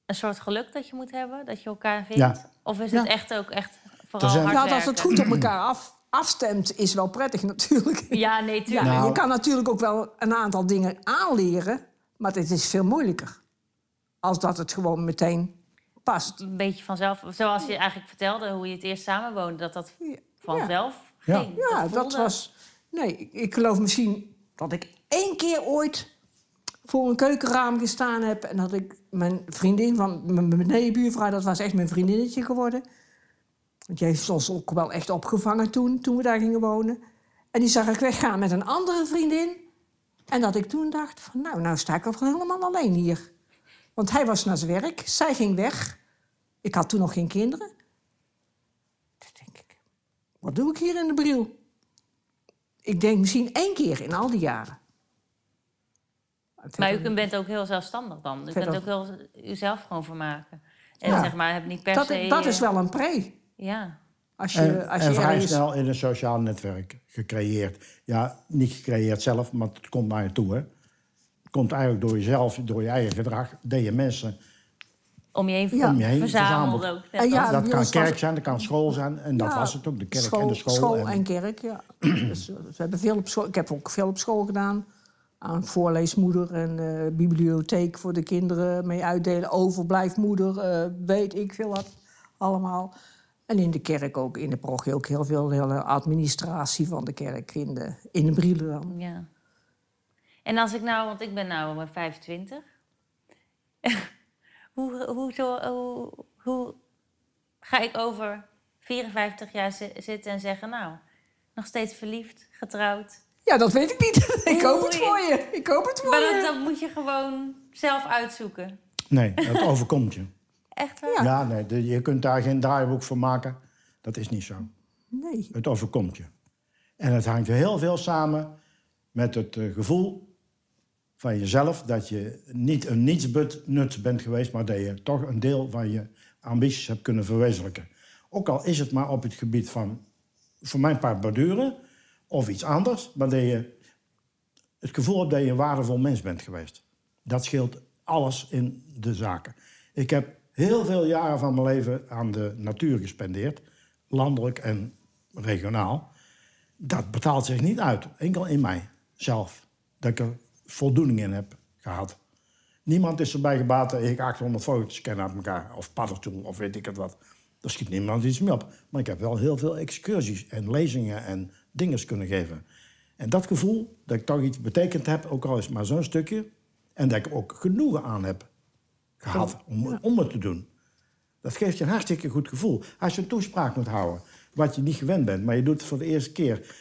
een soort geluk dat je moet hebben? Dat je elkaar vindt? Ja. Of is het Ja. echt ook echt vooral zijn- hard Nou, als het goed op elkaar af, afstemt, is wel prettig natuurlijk. Ja, nee, Ja, tuurlijk. Nou. je kan natuurlijk ook wel een aantal dingen aanleren, maar het is veel moeilijker. Als dat het gewoon meteen past. Een beetje vanzelf. Zoals je eigenlijk vertelde, hoe je het eerst samenwoonde. Dat dat vanzelf Ja. ging. Ja, dat voelde. was. Nee, ik, ik geloof misschien dat ik één keer ooit voor een keukenraam gestaan heb. En dat ik mijn vriendin van mijn benedenbuurvrouw, dat was echt mijn vriendinnetje geworden. Want die heeft ons ook wel echt opgevangen toen, toen we daar gingen wonen. En die zag ik weggaan met een andere vriendin. En dat ik toen dacht: van, nou, nou sta ik wel helemaal alleen hier. Want hij was naar zijn werk, zij ging weg. Ik had toen nog geen kinderen. Toen denk ik, wat doe ik hier in de bril? Ik denk misschien één keer in al die jaren. Maar u bent ook heel zelfstandig dan. U kunt ook heel uzelf gewoon vermaken. En Ja. zeg maar, heb niet per dat, se... dat is eh, wel een pre. Ja. Als je, En, als en je vrij ergens- snel in een sociaal netwerk gecreëerd. Ja, niet gecreëerd zelf, maar het komt naar je toe. Hè. Het komt eigenlijk door jezelf, door je eigen gedrag. Dat je mensen Om je heen, Ja. om je heen verzameld verzamelt. ook. En ja, dat kan kerk zijn, dat kan school zijn. En dat Ja, was het ook, de kerk school, en de school. en... en- kerk, ja. dus, eh, we hebben veel op school, ik heb ook veel op school gedaan. Aan voorleesmoeder en eh, bibliotheek voor de kinderen mee uitdelen. Overblijfmoeder, eh, weet ik veel wat allemaal. En in de kerk ook, in de parochie ook heel veel hele administratie van de kerk. In de, in de dan. Ja. En als ik nou, want ik ben nou eh, 25. hoe, hoe, zo, hoe, hoe ga ik over 54 jaar zi- zitten en zeggen, nou, nog steeds verliefd, getrouwd? Ja, dat weet ik niet. ik hoop het voor je. Ik hoop het voor Maar je. dat, dat moet je gewoon zelf uitzoeken. Nee, dat overkomt je. Echt waar? Ja. Ja, nee, de- je kunt daar geen draaiboek voor maken. Dat is niet zo. Nee. Het overkomt je. En het hangt heel veel samen met het eh, gevoel van jezelf dat je niet een nietsnut bent geweest, maar dat je toch een deel van je ambities hebt kunnen verwezenlijken. Ook al is het maar op het gebied van, voor mijn part, borduren of iets anders, maar dat je het gevoel hebt dat je een waardevol mens bent geweest. Dat scheelt alles in de zaken. Ik heb heel veel jaren van mijn leven aan de natuur gespendeerd, landelijk en regionaal. Dat betaalt zich niet uit, enkel in mij zelf, dat ik er voldoening in heb gehad. Niemand is erbij gebaat dat ik 800 foto's scan uit elkaar, of paddenstoel, of weet ik het wat. Daar schiet niemand iets mee op. Maar ik heb wel heel veel excursies en lezingen en dingen kunnen geven. En dat gevoel dat ik toch iets betekend heb, ook al is het maar zo'n stukje, en dat ik ook genoegen aan heb gehad om, om het te doen. Dat geeft je een hartstikke goed gevoel. Als je een toespraak moet houden, wat je niet gewend bent, maar je doet het voor de eerste keer.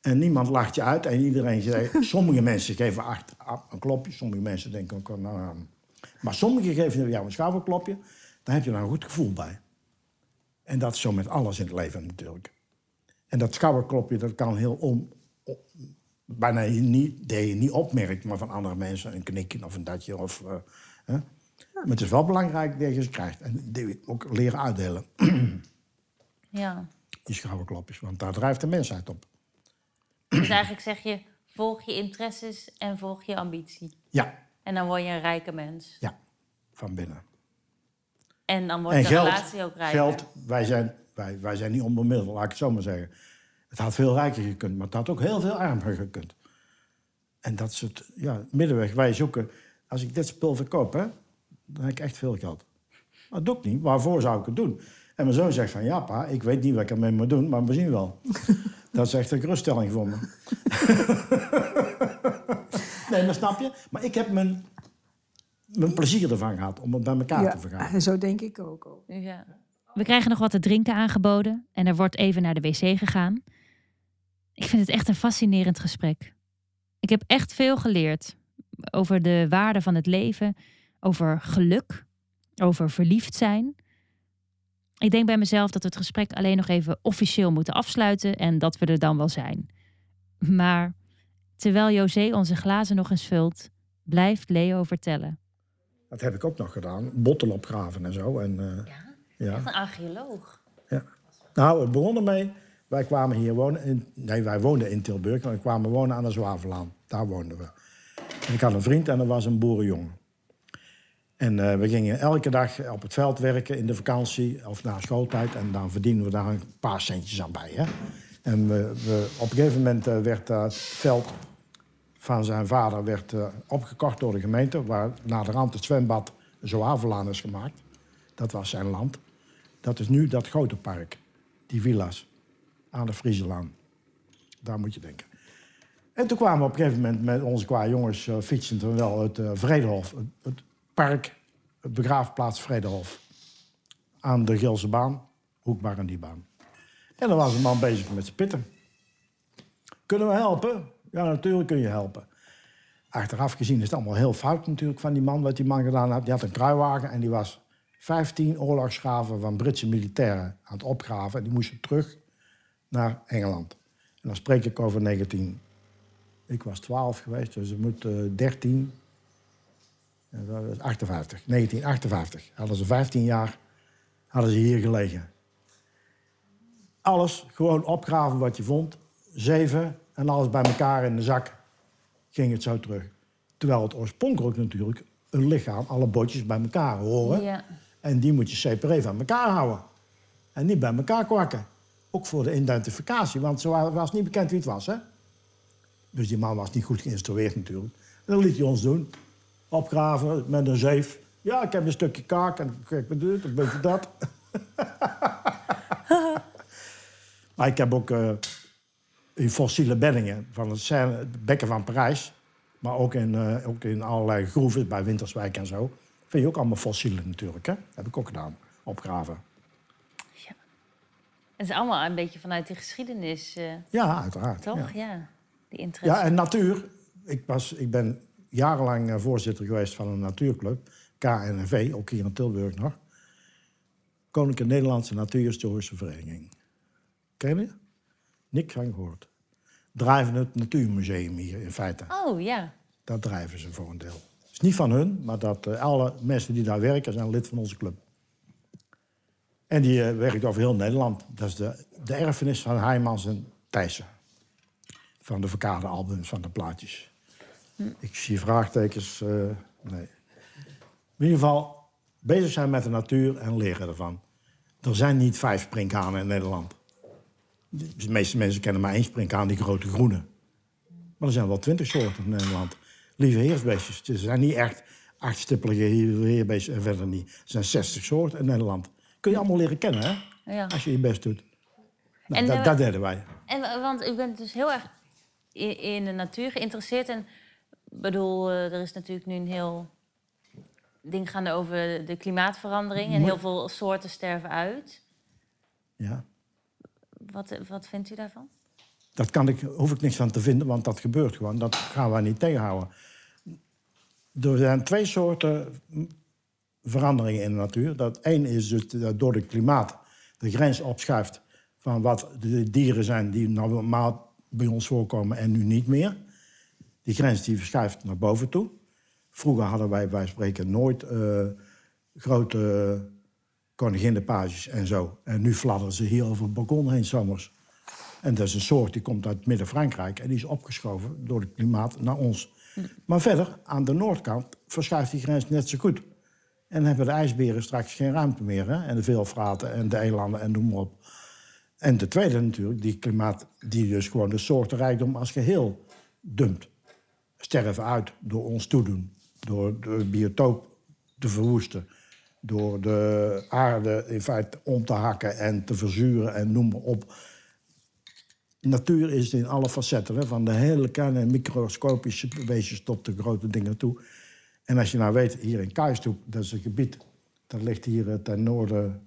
En niemand lacht je uit en iedereen zegt... Sommige mensen geven acht, een klopje, sommige mensen denken ook... Nou, nou, maar sommigen geven jou een schouderklopje, daar heb je dan een goed gevoel bij. En dat is zo met alles in het leven natuurlijk. En dat schouderklopje, dat kan heel om, bijna niet, dat je niet opmerkt, maar van andere mensen een knikje of een datje. Of, eh, hè. Maar het is wel belangrijk dat je ze krijgt. En die ook leren uitdelen, Ja. die schouderklopjes. Want daar drijft de mensheid op. Dus eigenlijk zeg je, volg je interesses en volg je ambitie. Ja, En dan word je een rijke mens. ja, van binnen. En dan wordt En de geld, relatie ook rijker. geld wij, zijn, wij, wij zijn niet onbemiddeld, laat ik het zo maar zeggen. Het had veel rijker gekund, maar het had ook heel veel armer gekund. En dat is het ja, middenweg. Wij zoeken, als ik dit spul verkoop, hè, dan heb ik echt veel geld. Maar dat doe ik niet. Waarvoor zou ik het doen? En mijn zoon zegt van, ja pa, ik weet niet wat ik ermee moet doen, maar we zien wel. dat is echt een geruststelling voor me. nee, maar snap je? Maar ik heb mijn, mijn plezier ervan gehad om het bij elkaar te vergaren. en zo denk ik ook. al. Ja. We krijgen nog wat te drinken aangeboden en er wordt even naar de wc gegaan. Ik vind het echt een fascinerend gesprek. Ik heb echt veel geleerd over de waarde van het leven, over geluk, over verliefd zijn. Ik denk bij mezelf dat we het gesprek alleen nog even officieel moeten afsluiten en dat we er dan wel zijn. Maar Terwijl José onze glazen nog eens vult, blijft Leo vertellen. Dat heb ik ook nog gedaan. Bottel opgraven en zo. En, eh, ja. Echt een archeoloog. Ja. Nou, het begon ermee. Wij kwamen hier wonen. In, nee, wij woonden in Tilburg. Maar we kwamen wonen aan de Zwavelaan. Daar woonden we. En ik had een vriend en dat was een boerenjongen. En eh, we gingen elke dag op het veld werken in de vakantie of na schooltijd. En dan verdienen we daar een paar centjes aan bij. Hè? En we, we, op een gegeven moment eh, werd dat veld van zijn vader werd, opgekocht door de gemeente. Waar naar de rand het zwembad Zoavelaan is gemaakt. Dat was zijn land. Dat is nu dat grote park. Die villa's aan de Frieselaan. Daar moet je denken. En toen kwamen we op een gegeven moment met onze qua jongens uh, fietsend en wel het uh, Vredehof. Het, park, het begraafplaats Vredehof. Aan de Gilse baan, hoekbaar en die baan. En dan was een man bezig met zijn pitten. Kunnen we helpen? Ja, natuurlijk kun je helpen. Achteraf gezien is het allemaal heel fout natuurlijk van die man, wat die man gedaan had. Die had een kruiwagen en die was 15 oorlogsgraven van Britse militairen aan het opgraven. En die moesten terug naar Engeland. En dan spreek ik over 19... Ik was 12 geweest, dus het moet uh, 13... Ja, dat is 58, 1958. Hadden ze 15 jaar hadden ze hier gelegen. Alles gewoon opgraven wat je vond. Zeven en alles bij elkaar in de zak ging het zo terug. Terwijl het oorspronkelijk natuurlijk een lichaam, alle botjes bij elkaar horen. Ja. En die moet je separé van elkaar houden. En niet bij elkaar kwakken. Ook voor de identificatie, want zo was niet bekend wie het was. Hè? Dus die man was niet goed geïnstrueerd natuurlijk. En dat liet hij ons doen. Opgraven met een zeef. Ja, ik heb een stukje kaak en kijk me dit, een beetje dat. maar ik heb ook uh, in fossiele beddingen van het, Seine, het bekken van Parijs... maar ook in, uh, ook in allerlei groeven bij Winterswijk en zo... vind je ook allemaal fossielen natuurlijk. Hè? heb ik ook gedaan, opgraven. Ja. Het is allemaal een beetje vanuit de geschiedenis, uh, Ja, uiteraard. toch? Ja, Ja. Die interesse. ja en natuur. Ik, was, ik ben jarenlang uh, voorzitter geweest van een natuurclub, KNNV, ook hier in Tilburg nog. Koninklijke Nederlandse Natuurhistorische Vereniging. Ken je? Niks van gehoord. Drijven het Natuurmuseum hier in feite. Oh, ja. Dat drijven ze voor een deel. Is niet van hun, maar dat uh, alle mensen die daar werken zijn lid van onze club. En die uh, werkt over heel Nederland. Dat is de, de erfenis van Heijmans en Thijssen. Van de verkade albums, van de plaatjes. Ik zie vraagtekens. Uh, nee. In ieder geval, bezig zijn met de natuur en leren ervan. Er zijn niet vijf sprinkhanen in Nederland. De meeste mensen kennen maar één sprinkhaan, die grote groene. Maar er zijn wel twintig soorten in Nederland. Lieve heersbeestjes. Er zijn niet echt acht stippelige heerbeestjes en verder niet. Er zijn zestig soorten in Nederland. Kun je allemaal leren kennen, hè? ja. Als je je best doet. Nou, En, dat, eh, dat deden wij. En, wa- want u bent dus heel erg in, de natuur geïnteresseerd. En ik bedoel, eh, er is natuurlijk nu een heel ding gaande over de klimaatverandering. En heel veel soorten sterven uit. Ja. Wat, wat vindt u daarvan? Dat kan ik, hoef ik niks van te vinden, want dat gebeurt gewoon. Dat gaan wij niet tegenhouden. Er zijn twee soorten veranderingen in de natuur. Dat één is dus dat door het klimaat de grens opschuift van wat de dieren zijn die normaal bij ons voorkomen en nu niet meer. Die grens die verschuift naar boven toe. Vroeger hadden wij bij spreken nooit eh, grote koninginnenpages en zo. En nu fladderen ze hier over het balkon heen zomers. En dat is een soort die komt uit Midden-Frankrijk en die is opgeschoven door het klimaat naar ons. Maar verder, aan de noordkant, verschuift die grens net zo goed. En dan hebben de ijsberen straks geen ruimte meer. Hè? En de veelvraten en de elanden en noem maar op. En de tweede natuurlijk, die klimaat die dus gewoon de soortenrijkdom als geheel dumpt. Sterven uit door ons toedoen. Door de biotoop te verwoesten. Door de aarde in feite om te hakken en te verzuren en noem maar op. Natuur is in alle facetten, hè, van de hele kleine microscopische beestjes tot de grote dingen toe. En als je nou weet, hier in Kuistoep, dat is een gebied, dat ligt hier eh, ten noorden,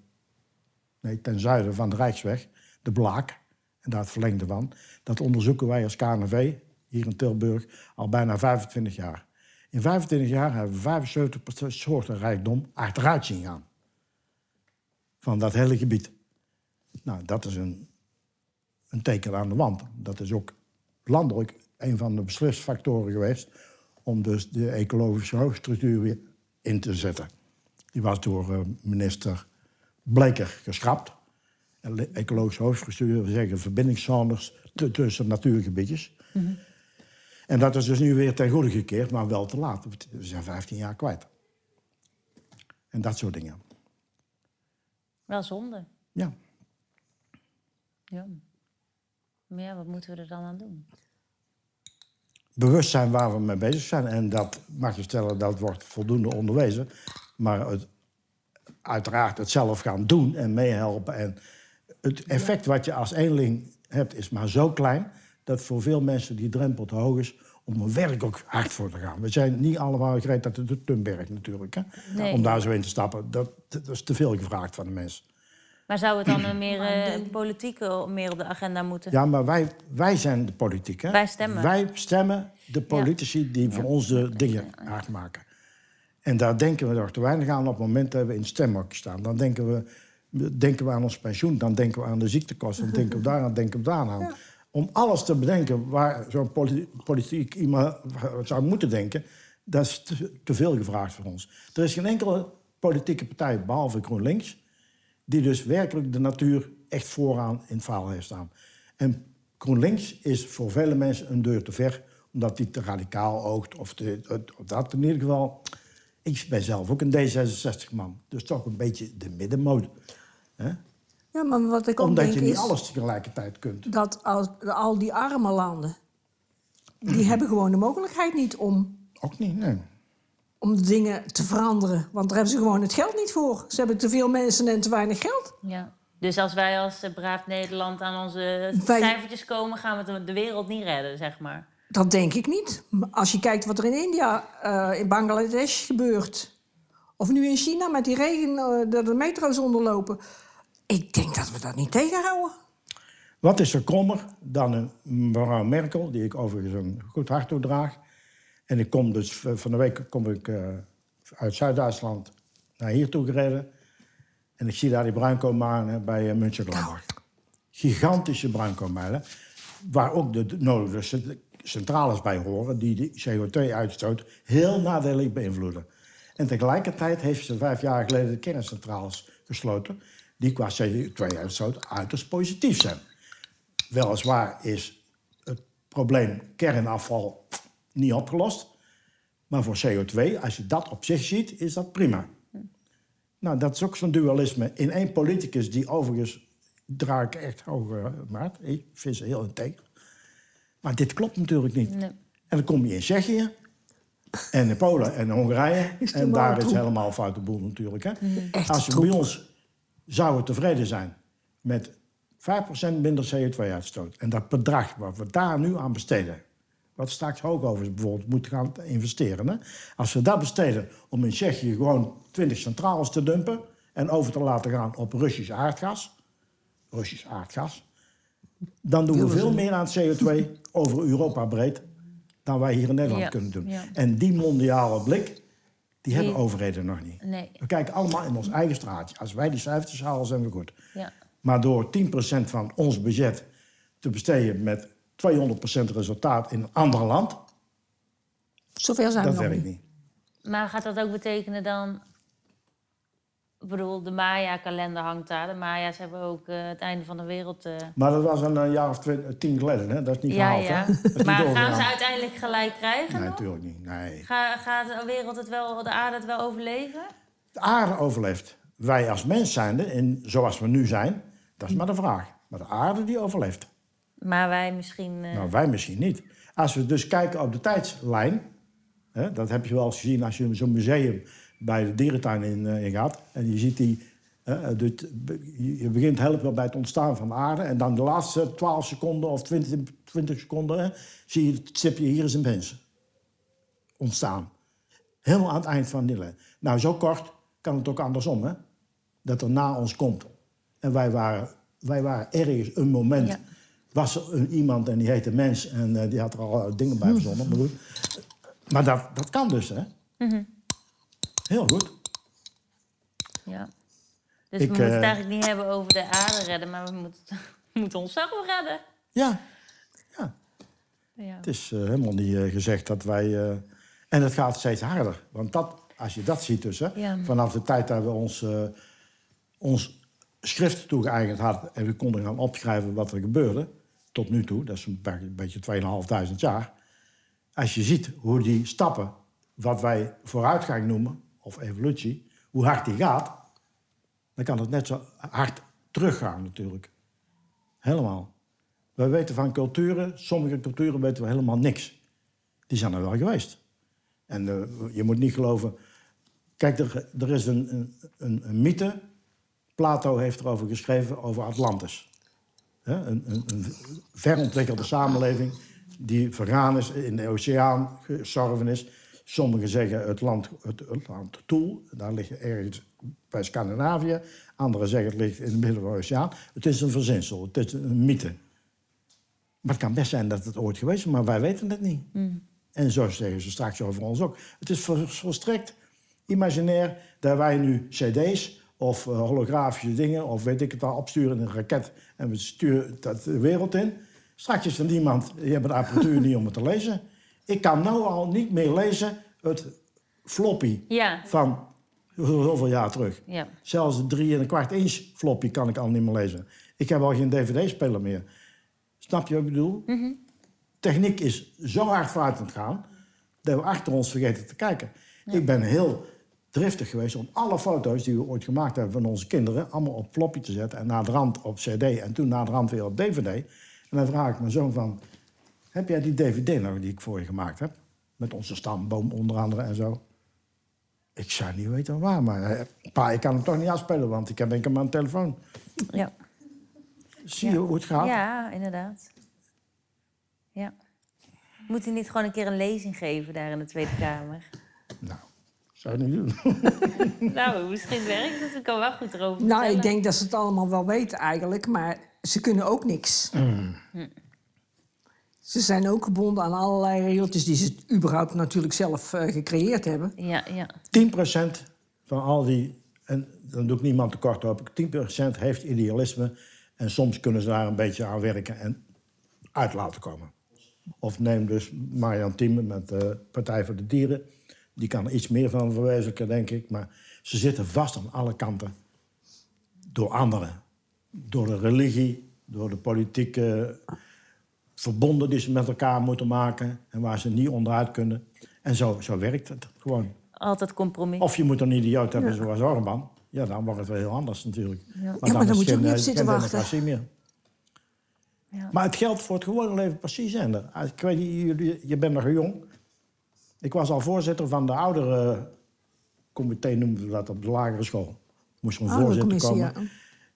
nee, ten zuiden van de Rijksweg, de Blaak, en daar het verlengde van. Dat onderzoeken wij als KNV hier in Tilburg al bijna 25 jaar. In 25 jaar hebben we 75% soorten rijkdom achteruit zien gaan. Van dat hele gebied. Nou, dat is een, een teken aan de wand. Dat is ook landelijk een van de beslisfactoren geweest om dus de ecologische hoofdstructuur weer in te zetten. Die was door eh, minister Bleker geschrapt. En de ecologische hoofdstructuur, we zeggen verbindingszones tussen natuurgebiedjes. En dat is dus nu weer ten goede gekeerd, maar wel te laat. We zijn 15 jaar kwijt. En dat soort dingen. Wel zonde. Ja. Ja. Maar ja, wat moeten we er dan aan doen? bewust zijn waar we mee bezig zijn. En dat mag je stellen, dat wordt voldoende onderwezen. Maar het, uiteraard het zelf gaan doen en meehelpen. En het effect wat je als eenling hebt is maar zo klein... dat voor veel mensen die drempel te hoog is om er werk ook hard voor te gaan. We zijn niet allemaal gereed dat de Tunberg natuurlijk. Hè? Nee. Om daar zo in te stappen, dat, dat is te veel gevraagd van de mensen. Maar zou het dan een meer eh, politiek eh, meer op de agenda moeten? Ja, maar wij, wij zijn de politiek. Hè? Wij stemmen. Wij stemmen de politici die voor ons de dingen hard maken. En daar denken we nog te weinig aan op het moment dat we in het stemhokje staan. Dan denken we, denken we aan ons pensioen, dan denken we aan de ziektekosten, dan denken we daaraan, denken we daaraan. Om alles te bedenken waar zo'n poli- politiek iemand zou moeten denken, dat is te, te veel gevraagd voor ons. Er is geen enkele politieke partij, behalve GroenLinks, die dus werkelijk de natuur echt vooraan in het verhaal heeft staan. En GroenLinks is voor vele mensen een deur te ver, omdat die te radicaal oogt. Of, te, of dat in ieder geval. Ik ben zelf ook een D66-man, dus toch een beetje de middenmode. Hè? Ja, maar wat ik ook Omdat denk je niet is alles tegelijkertijd kunt. dat als, al die arme landen... die hebben gewoon de mogelijkheid niet om, Ook niet, nee. Om de dingen te veranderen. Want daar hebben ze gewoon het geld niet voor. Ze hebben te veel mensen en te weinig geld. Ja. Dus als wij als eh, braaf Nederland aan onze Wij- cijfertjes komen, gaan we de- wereld niet redden, zeg maar. Dat denk ik niet. Als je kijkt wat er in India, eh, in Bangladesh gebeurt... of nu in China met die regen, eh, dat de metro's onderlopen... ik denk dat we dat niet tegenhouden. Wat is er krommer dan een mevrouw Merkel, die ik overigens een goed hart toedraag. En ik kom dus van de week kom ik eh, uit Zuid-Duitsland naar hier toe gereden. En ik zie daar die bruinkoolmijnen bij uh, München-Gladbach. Gigantische bruinkoolmijnen, waar ook de nodige cent- centrales bij horen... die de CO2-uitstoot heel nadelig beïnvloeden. En tegelijkertijd heeft ze vijf jaar geleden de kerncentrales gesloten... die qua CO2-uitstoot uiterst positief zijn. Weliswaar is het probleem kernafval niet opgelost. Maar voor CO2, als je dat op zich ziet, is dat prima. Nou, dat is ook zo'n dualisme. In één politicus die overigens draag ik echt hoge maat. Ik vind ze heel integer. Maar dit klopt natuurlijk niet. Nee. En dan kom je in Tsjechië en in Polen en in Hongarije. En daar is helemaal foute boel natuurlijk. Hè? Echt Als je bij ons zouden tevreden zijn met 5% minder CO2-uitstoot. En dat bedrag wat we daar nu aan besteden. Wat straks hoogovers bijvoorbeeld moeten gaan investeren. Hè? Als we dat besteden om in Tsjechië gewoon 20 centrales te dumpen. en over te laten gaan op Russisch aardgas. Russisch aardgas. Dan doen we veel meer aan CO2 over Europa breed. dan wij hier in Nederland Ja, kunnen doen. ja. En die mondiale blik. die hebben overheden nog niet. Nee. We kijken allemaal in ons eigen straatje. Als wij die cijfertjes halen, zijn we goed. Ja. Maar door 10% van ons budget te besteden met 200% resultaat in een ander land, Zover zijn dat we nog niet. niet. Maar gaat dat ook betekenen dan... Ik bedoel, de Maya-kalender hangt daar. De Maya's hebben ook eh, het einde van de wereld... eh, Maar dat was een, eh, jaar of twi- tien geleden, hè? dat is niet ja, gehaald. ja. Hè? Maar gaan ze uiteindelijk gelijk krijgen Nee, natuurlijk niet. Nee. Ga, gaat de wereld het wel, de aarde het wel overleven? De aarde overleeft. Wij als mens zijnde, in, zoals we nu zijn, dat is maar de vraag. Maar de aarde die overleeft. Maar wij misschien... eh, Nou, wij misschien niet. Als we dus kijken op de tijdslijn, hè, dat heb je wel eens gezien als je zo'n museum bij de dierentuin in, eh, in gaat. En je ziet die, eh, dit- je begint helemaal bij het ontstaan van de aarde. En dan de laatste 12 seconden of 20, 20 seconden hè, zie je het stipje hier is een mens ontstaan. Helemaal aan het eind van die lijn. Nou, zo kort kan het ook andersom, hè? Dat er na ons komt. En wij waren, wij waren ergens een moment. Ja. Was er een, iemand en die heette Mens en eh, die had er al dingen bij verzonnen. Maar, goed. maar dat, dat kan dus, hè? Heel goed. Ja. Dus Ik, we moeten het eh, eigenlijk niet hebben over de aarde redden, maar we moeten, we moeten onszelf redden. Ja. ja. Ja. Het is eh, helemaal niet eh, gezegd dat wij... eh, en het gaat steeds harder. Want dat, als je dat ziet dus, hè, Ja. vanaf de tijd dat we ons, eh, ons schrift toegeëigend hadden... en we konden gaan opschrijven wat er gebeurde, tot nu toe... dat is een be- een beetje 2.500 jaar... als je ziet hoe die stappen, wat wij vooruitgang noemen... of evolutie, hoe hard die gaat... dan kan het net zo hard teruggaan natuurlijk. Helemaal. Wij weten van culturen, sommige culturen weten we helemaal niks. Die zijn er wel geweest. En eh, je moet niet geloven... Kijk, er, er is een, een, een mythe. Plato heeft erover geschreven, over Atlantis. Een, een, een verontwikkelde samenleving die vergaan is, in de oceaan gestorven is. Sommigen zeggen het land, het, het land Toel, daar ligt ergens bij Scandinavië. Anderen zeggen het ligt in de Middellandse Oceaan. Het is een verzinsel, het is een mythe. Maar het kan best zijn dat het ooit geweest is, maar wij weten het niet. En zo zeggen ze straks over ons ook. Het is vol- volstrekt imaginair dat wij nu cd's of eh, holografische dingen... of weet ik het al, opsturen in een raket en we sturen dat de wereld in. Straks is er niemand, die hebben de apparatuur niet om het te lezen. Ik kan nou al niet meer lezen het floppy Ja. van zoveel jaar terug. Ja. Zelfs de drie en een kwart inch floppy kan ik al niet meer lezen. Ik heb al geen dvd-speler meer. Snap je wat ik bedoel? Techniek is zo hard vooruit aan het gaan... dat we achter ons vergeten te kijken. Ik ben heel driftig geweest om alle foto's die we ooit gemaakt hebben... van onze kinderen allemaal op floppy te zetten... en naar de rand op cd en toen naar de rand weer op dvd. En dan vraag ik mijn zoon van... heb jij die dvd nog die ik voor je gemaakt heb? Met onze stamboom onder andere en zo. Ik zou niet weten waar, maar eh, pa, ik kan hem toch niet afspelen, want ik heb enkel mijn telefoon. Ja. Zie je hoe het gaat? ja, inderdaad. Ja. Moet hij niet gewoon een keer een lezing geven daar in de Tweede Kamer? Nou, zou je niet doen. nou, misschien werkt het. Ik kan wel goed erover Nou, ik denk dat ze het allemaal wel weten eigenlijk, maar ze kunnen ook niks. Ze zijn ook gebonden aan allerlei regeltjes die ze überhaupt natuurlijk zelf eh, gecreëerd hebben. Ja, ja. 10% van al die, en dan doe ik niemand tekort op, 10% heeft idealisme. En soms kunnen ze daar een beetje aan werken en uit laten komen. Of neem dus Marian Thieme met de Partij voor de Dieren. Die kan er iets meer van verwezenlijken, denk ik. Maar ze zitten vast aan alle kanten. Door anderen. Door de religie, door de politieke verbonden die ze met elkaar moeten maken. En waar ze niet onderuit kunnen. En zo, zo werkt het gewoon. Altijd compromis. Of je moet een idioot hebben zoals Orban. Ja, dan wordt het wel heel anders natuurlijk. Maar Ja, maar dan moet je ook niet eh, zitten wachten. democratie meer. Ja. Maar het geldt voor het gewone leven precies. En ik weet niet, jullie- je bent nog jong. Ik was al voorzitter van de oudere comité, noemden we dat op de lagere school. Moest er een voorzitter komen. ja.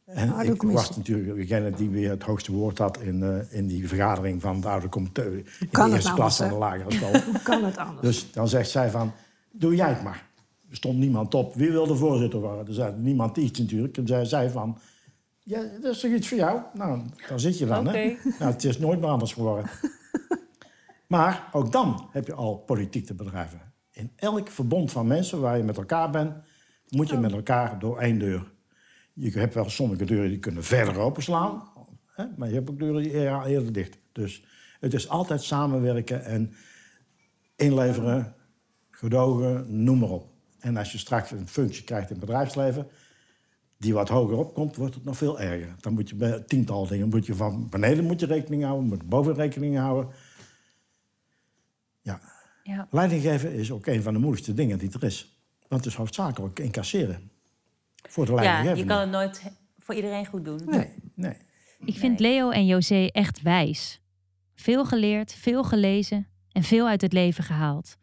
En ik was natuurlijk degene die weer het hoogste woord had in, eh, in die vergadering van het oude comité. In de kan eerste klas van de lagere school. Hoe kan het anders? Dus dan zegt zij van, doe jij het maar. Er stond niemand op. Wie wil de voorzitter worden? Er zei niemand iets natuurlijk. En zij zei van, ja, dat is toch iets voor jou? Nou, daar zit je dan, hè? Nou, het is nooit meer anders geworden. maar ook dan heb je al politiek te bedrijven. In elk verbond van mensen waar je met elkaar bent, moet je met elkaar door één deur. Je hebt wel sommige deuren die kunnen verder openslaan, hè? maar je hebt ook deuren die eer- eerder dicht. Dus het is altijd samenwerken en inleveren, gedogen, noem maar op. En als je straks een functie krijgt in het bedrijfsleven, die wat hoger opkomt, wordt het nog veel erger. Dan moet je bij tiental dingen, moet je van beneden moet je rekening houden, moet je boven rekening houden. Ja, Ja. leidinggeven is ook een van de moeilijkste dingen die er is. Want het is hoofdzakelijk incasseren. Voor de ja, leidinggevende. je kan het nooit voor iedereen goed doen. Nee, nee. Ik vind Leo en José echt wijs. Veel geleerd, veel gelezen en veel uit het leven gehaald.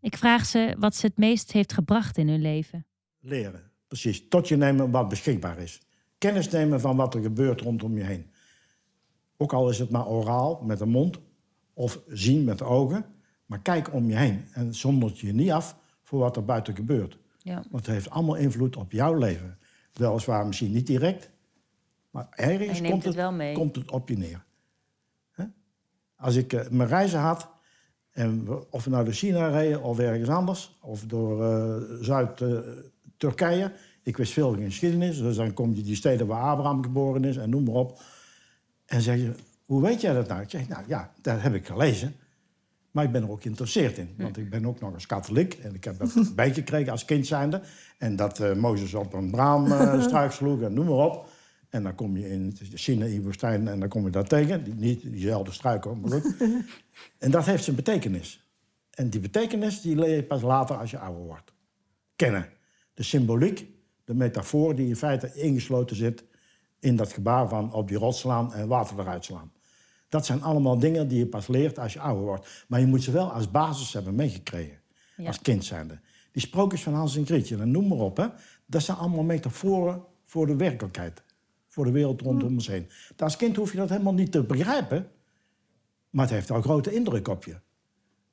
Ik vraag ze wat ze het meest heeft gebracht in hun leven. Leren, precies. Tot je nemen wat beschikbaar is. Kennis nemen van wat er gebeurt rondom je heen. Ook al is het maar oraal, met de mond, of zien met de ogen. Maar kijk om je heen en zondert je niet af voor wat er buiten gebeurt. Ja. Want het heeft allemaal invloed op jouw leven. Weliswaar misschien niet direct, maar ergens komt het komt het op je neer. Als ik eh, mijn reizen had, en of we nou door China reden of ergens anders, of door eh, Zuid-Turkije. ik wist veel geschiedenis, dus dan kom je die steden waar Abraham geboren is en noem maar op. En zeg je, hoe weet jij dat nou? Ik zeg, nou ja, dat heb ik gelezen. Maar ik ben er ook geïnteresseerd in. Want ik ben ook nog eens katholiek. En ik heb dat bijgekregen als kind zijnde. En dat eh, Mozes op een braamstruik sloeg en noem maar op. En dan kom je in de Sinaï-woestijn en dan kom je daar tegen. Die, niet diezelfde struik, hoor, maar goed. en dat heeft zijn betekenis. En die betekenis die leer je pas later als je ouder wordt. Kennen. De symboliek, de metafoor die in feite ingesloten zit... in dat gebaar van op die rot slaan en water eruit slaan. Dat zijn allemaal dingen die je pas leert als je ouder wordt. Maar je moet ze wel als basis hebben meegekregen. Ja. Als kind zijnde. Die sprookjes van Hans en Grietje, en noem maar op. Hè, dat zijn allemaal metaforen voor de werkelijkheid. Voor de wereld rondom ons heen. Als kind hoef je dat helemaal niet te begrijpen. Maar het heeft een grote indruk op je.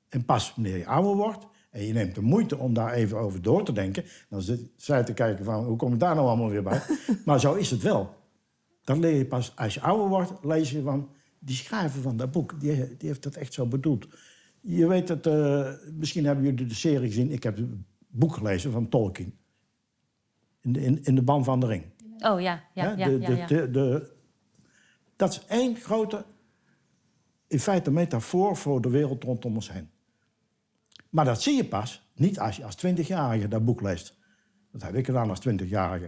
En pas wanneer je ouder wordt en je neemt de moeite om daar even over door te denken, dan zit zij te kijken van hoe kom ik daar nou allemaal weer bij. maar zo is het wel. Dan leer je pas, als je ouder wordt, lees je van die schrijver van dat boek, die, die heeft dat echt zo bedoeld. Je weet het, eh, misschien hebben jullie de serie gezien. Ik heb het boek gelezen van Tolkien. In de, in, in de ban van de ring. Oh ja, ja, ja. de, ja, ja. de, de- dat is één grote, in feite, metafoor voor de wereld rondom ons heen. Maar dat zie je pas niet als je als twintigjarige dat boek leest. Dat heb ik gedaan als twintigjarige.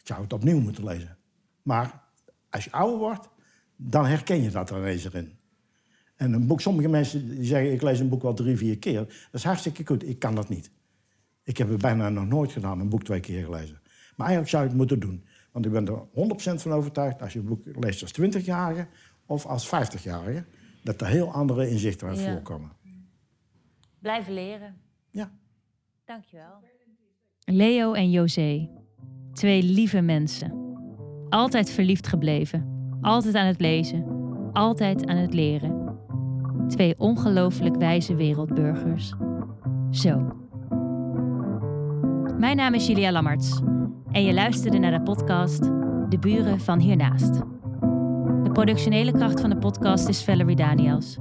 Ik zou het opnieuw moeten lezen. Maar als je ouder wordt, dan herken je dat er ineens erin. En een boek, sommige mensen die zeggen, ik lees een boek wel drie, vier keer. Dat is hartstikke goed, ik kan dat niet. Ik heb het bijna nog nooit gedaan, een boek twee keer gelezen. Maar eigenlijk zou je het moeten doen. Want ik ben er 100% van overtuigd, als je een boek leest als 20-jarige of als 50-jarige, dat er heel andere inzichten uit Ja. voorkomen. Blijven leren. Ja. Dankjewel. Leo en José. Twee lieve mensen. Altijd verliefd gebleven. Altijd aan het lezen. Altijd aan het leren. Twee ongelooflijk wijze wereldburgers. Zo. Mijn naam is Julia Lammerts. En je luisterde naar de podcast De Buren van Hiernaast. De productionele kracht van de podcast is Valerie Daniels.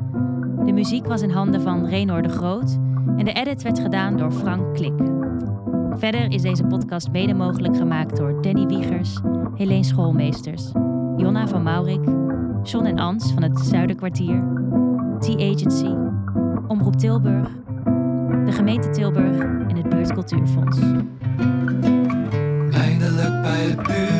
De muziek was in handen van Renor de Groot. En de edit werd gedaan door Frank Klik. Verder is deze podcast mede mogelijk gemaakt door Danny Wiegers, Helene Schoolmeesters, Jonna van Maurik, John en Ans van het Zuiderkwartier, T-Agency, Omroep Tilburg, de gemeente Tilburg en het Buurtcultuurfonds. Eindelijk bij de buurt.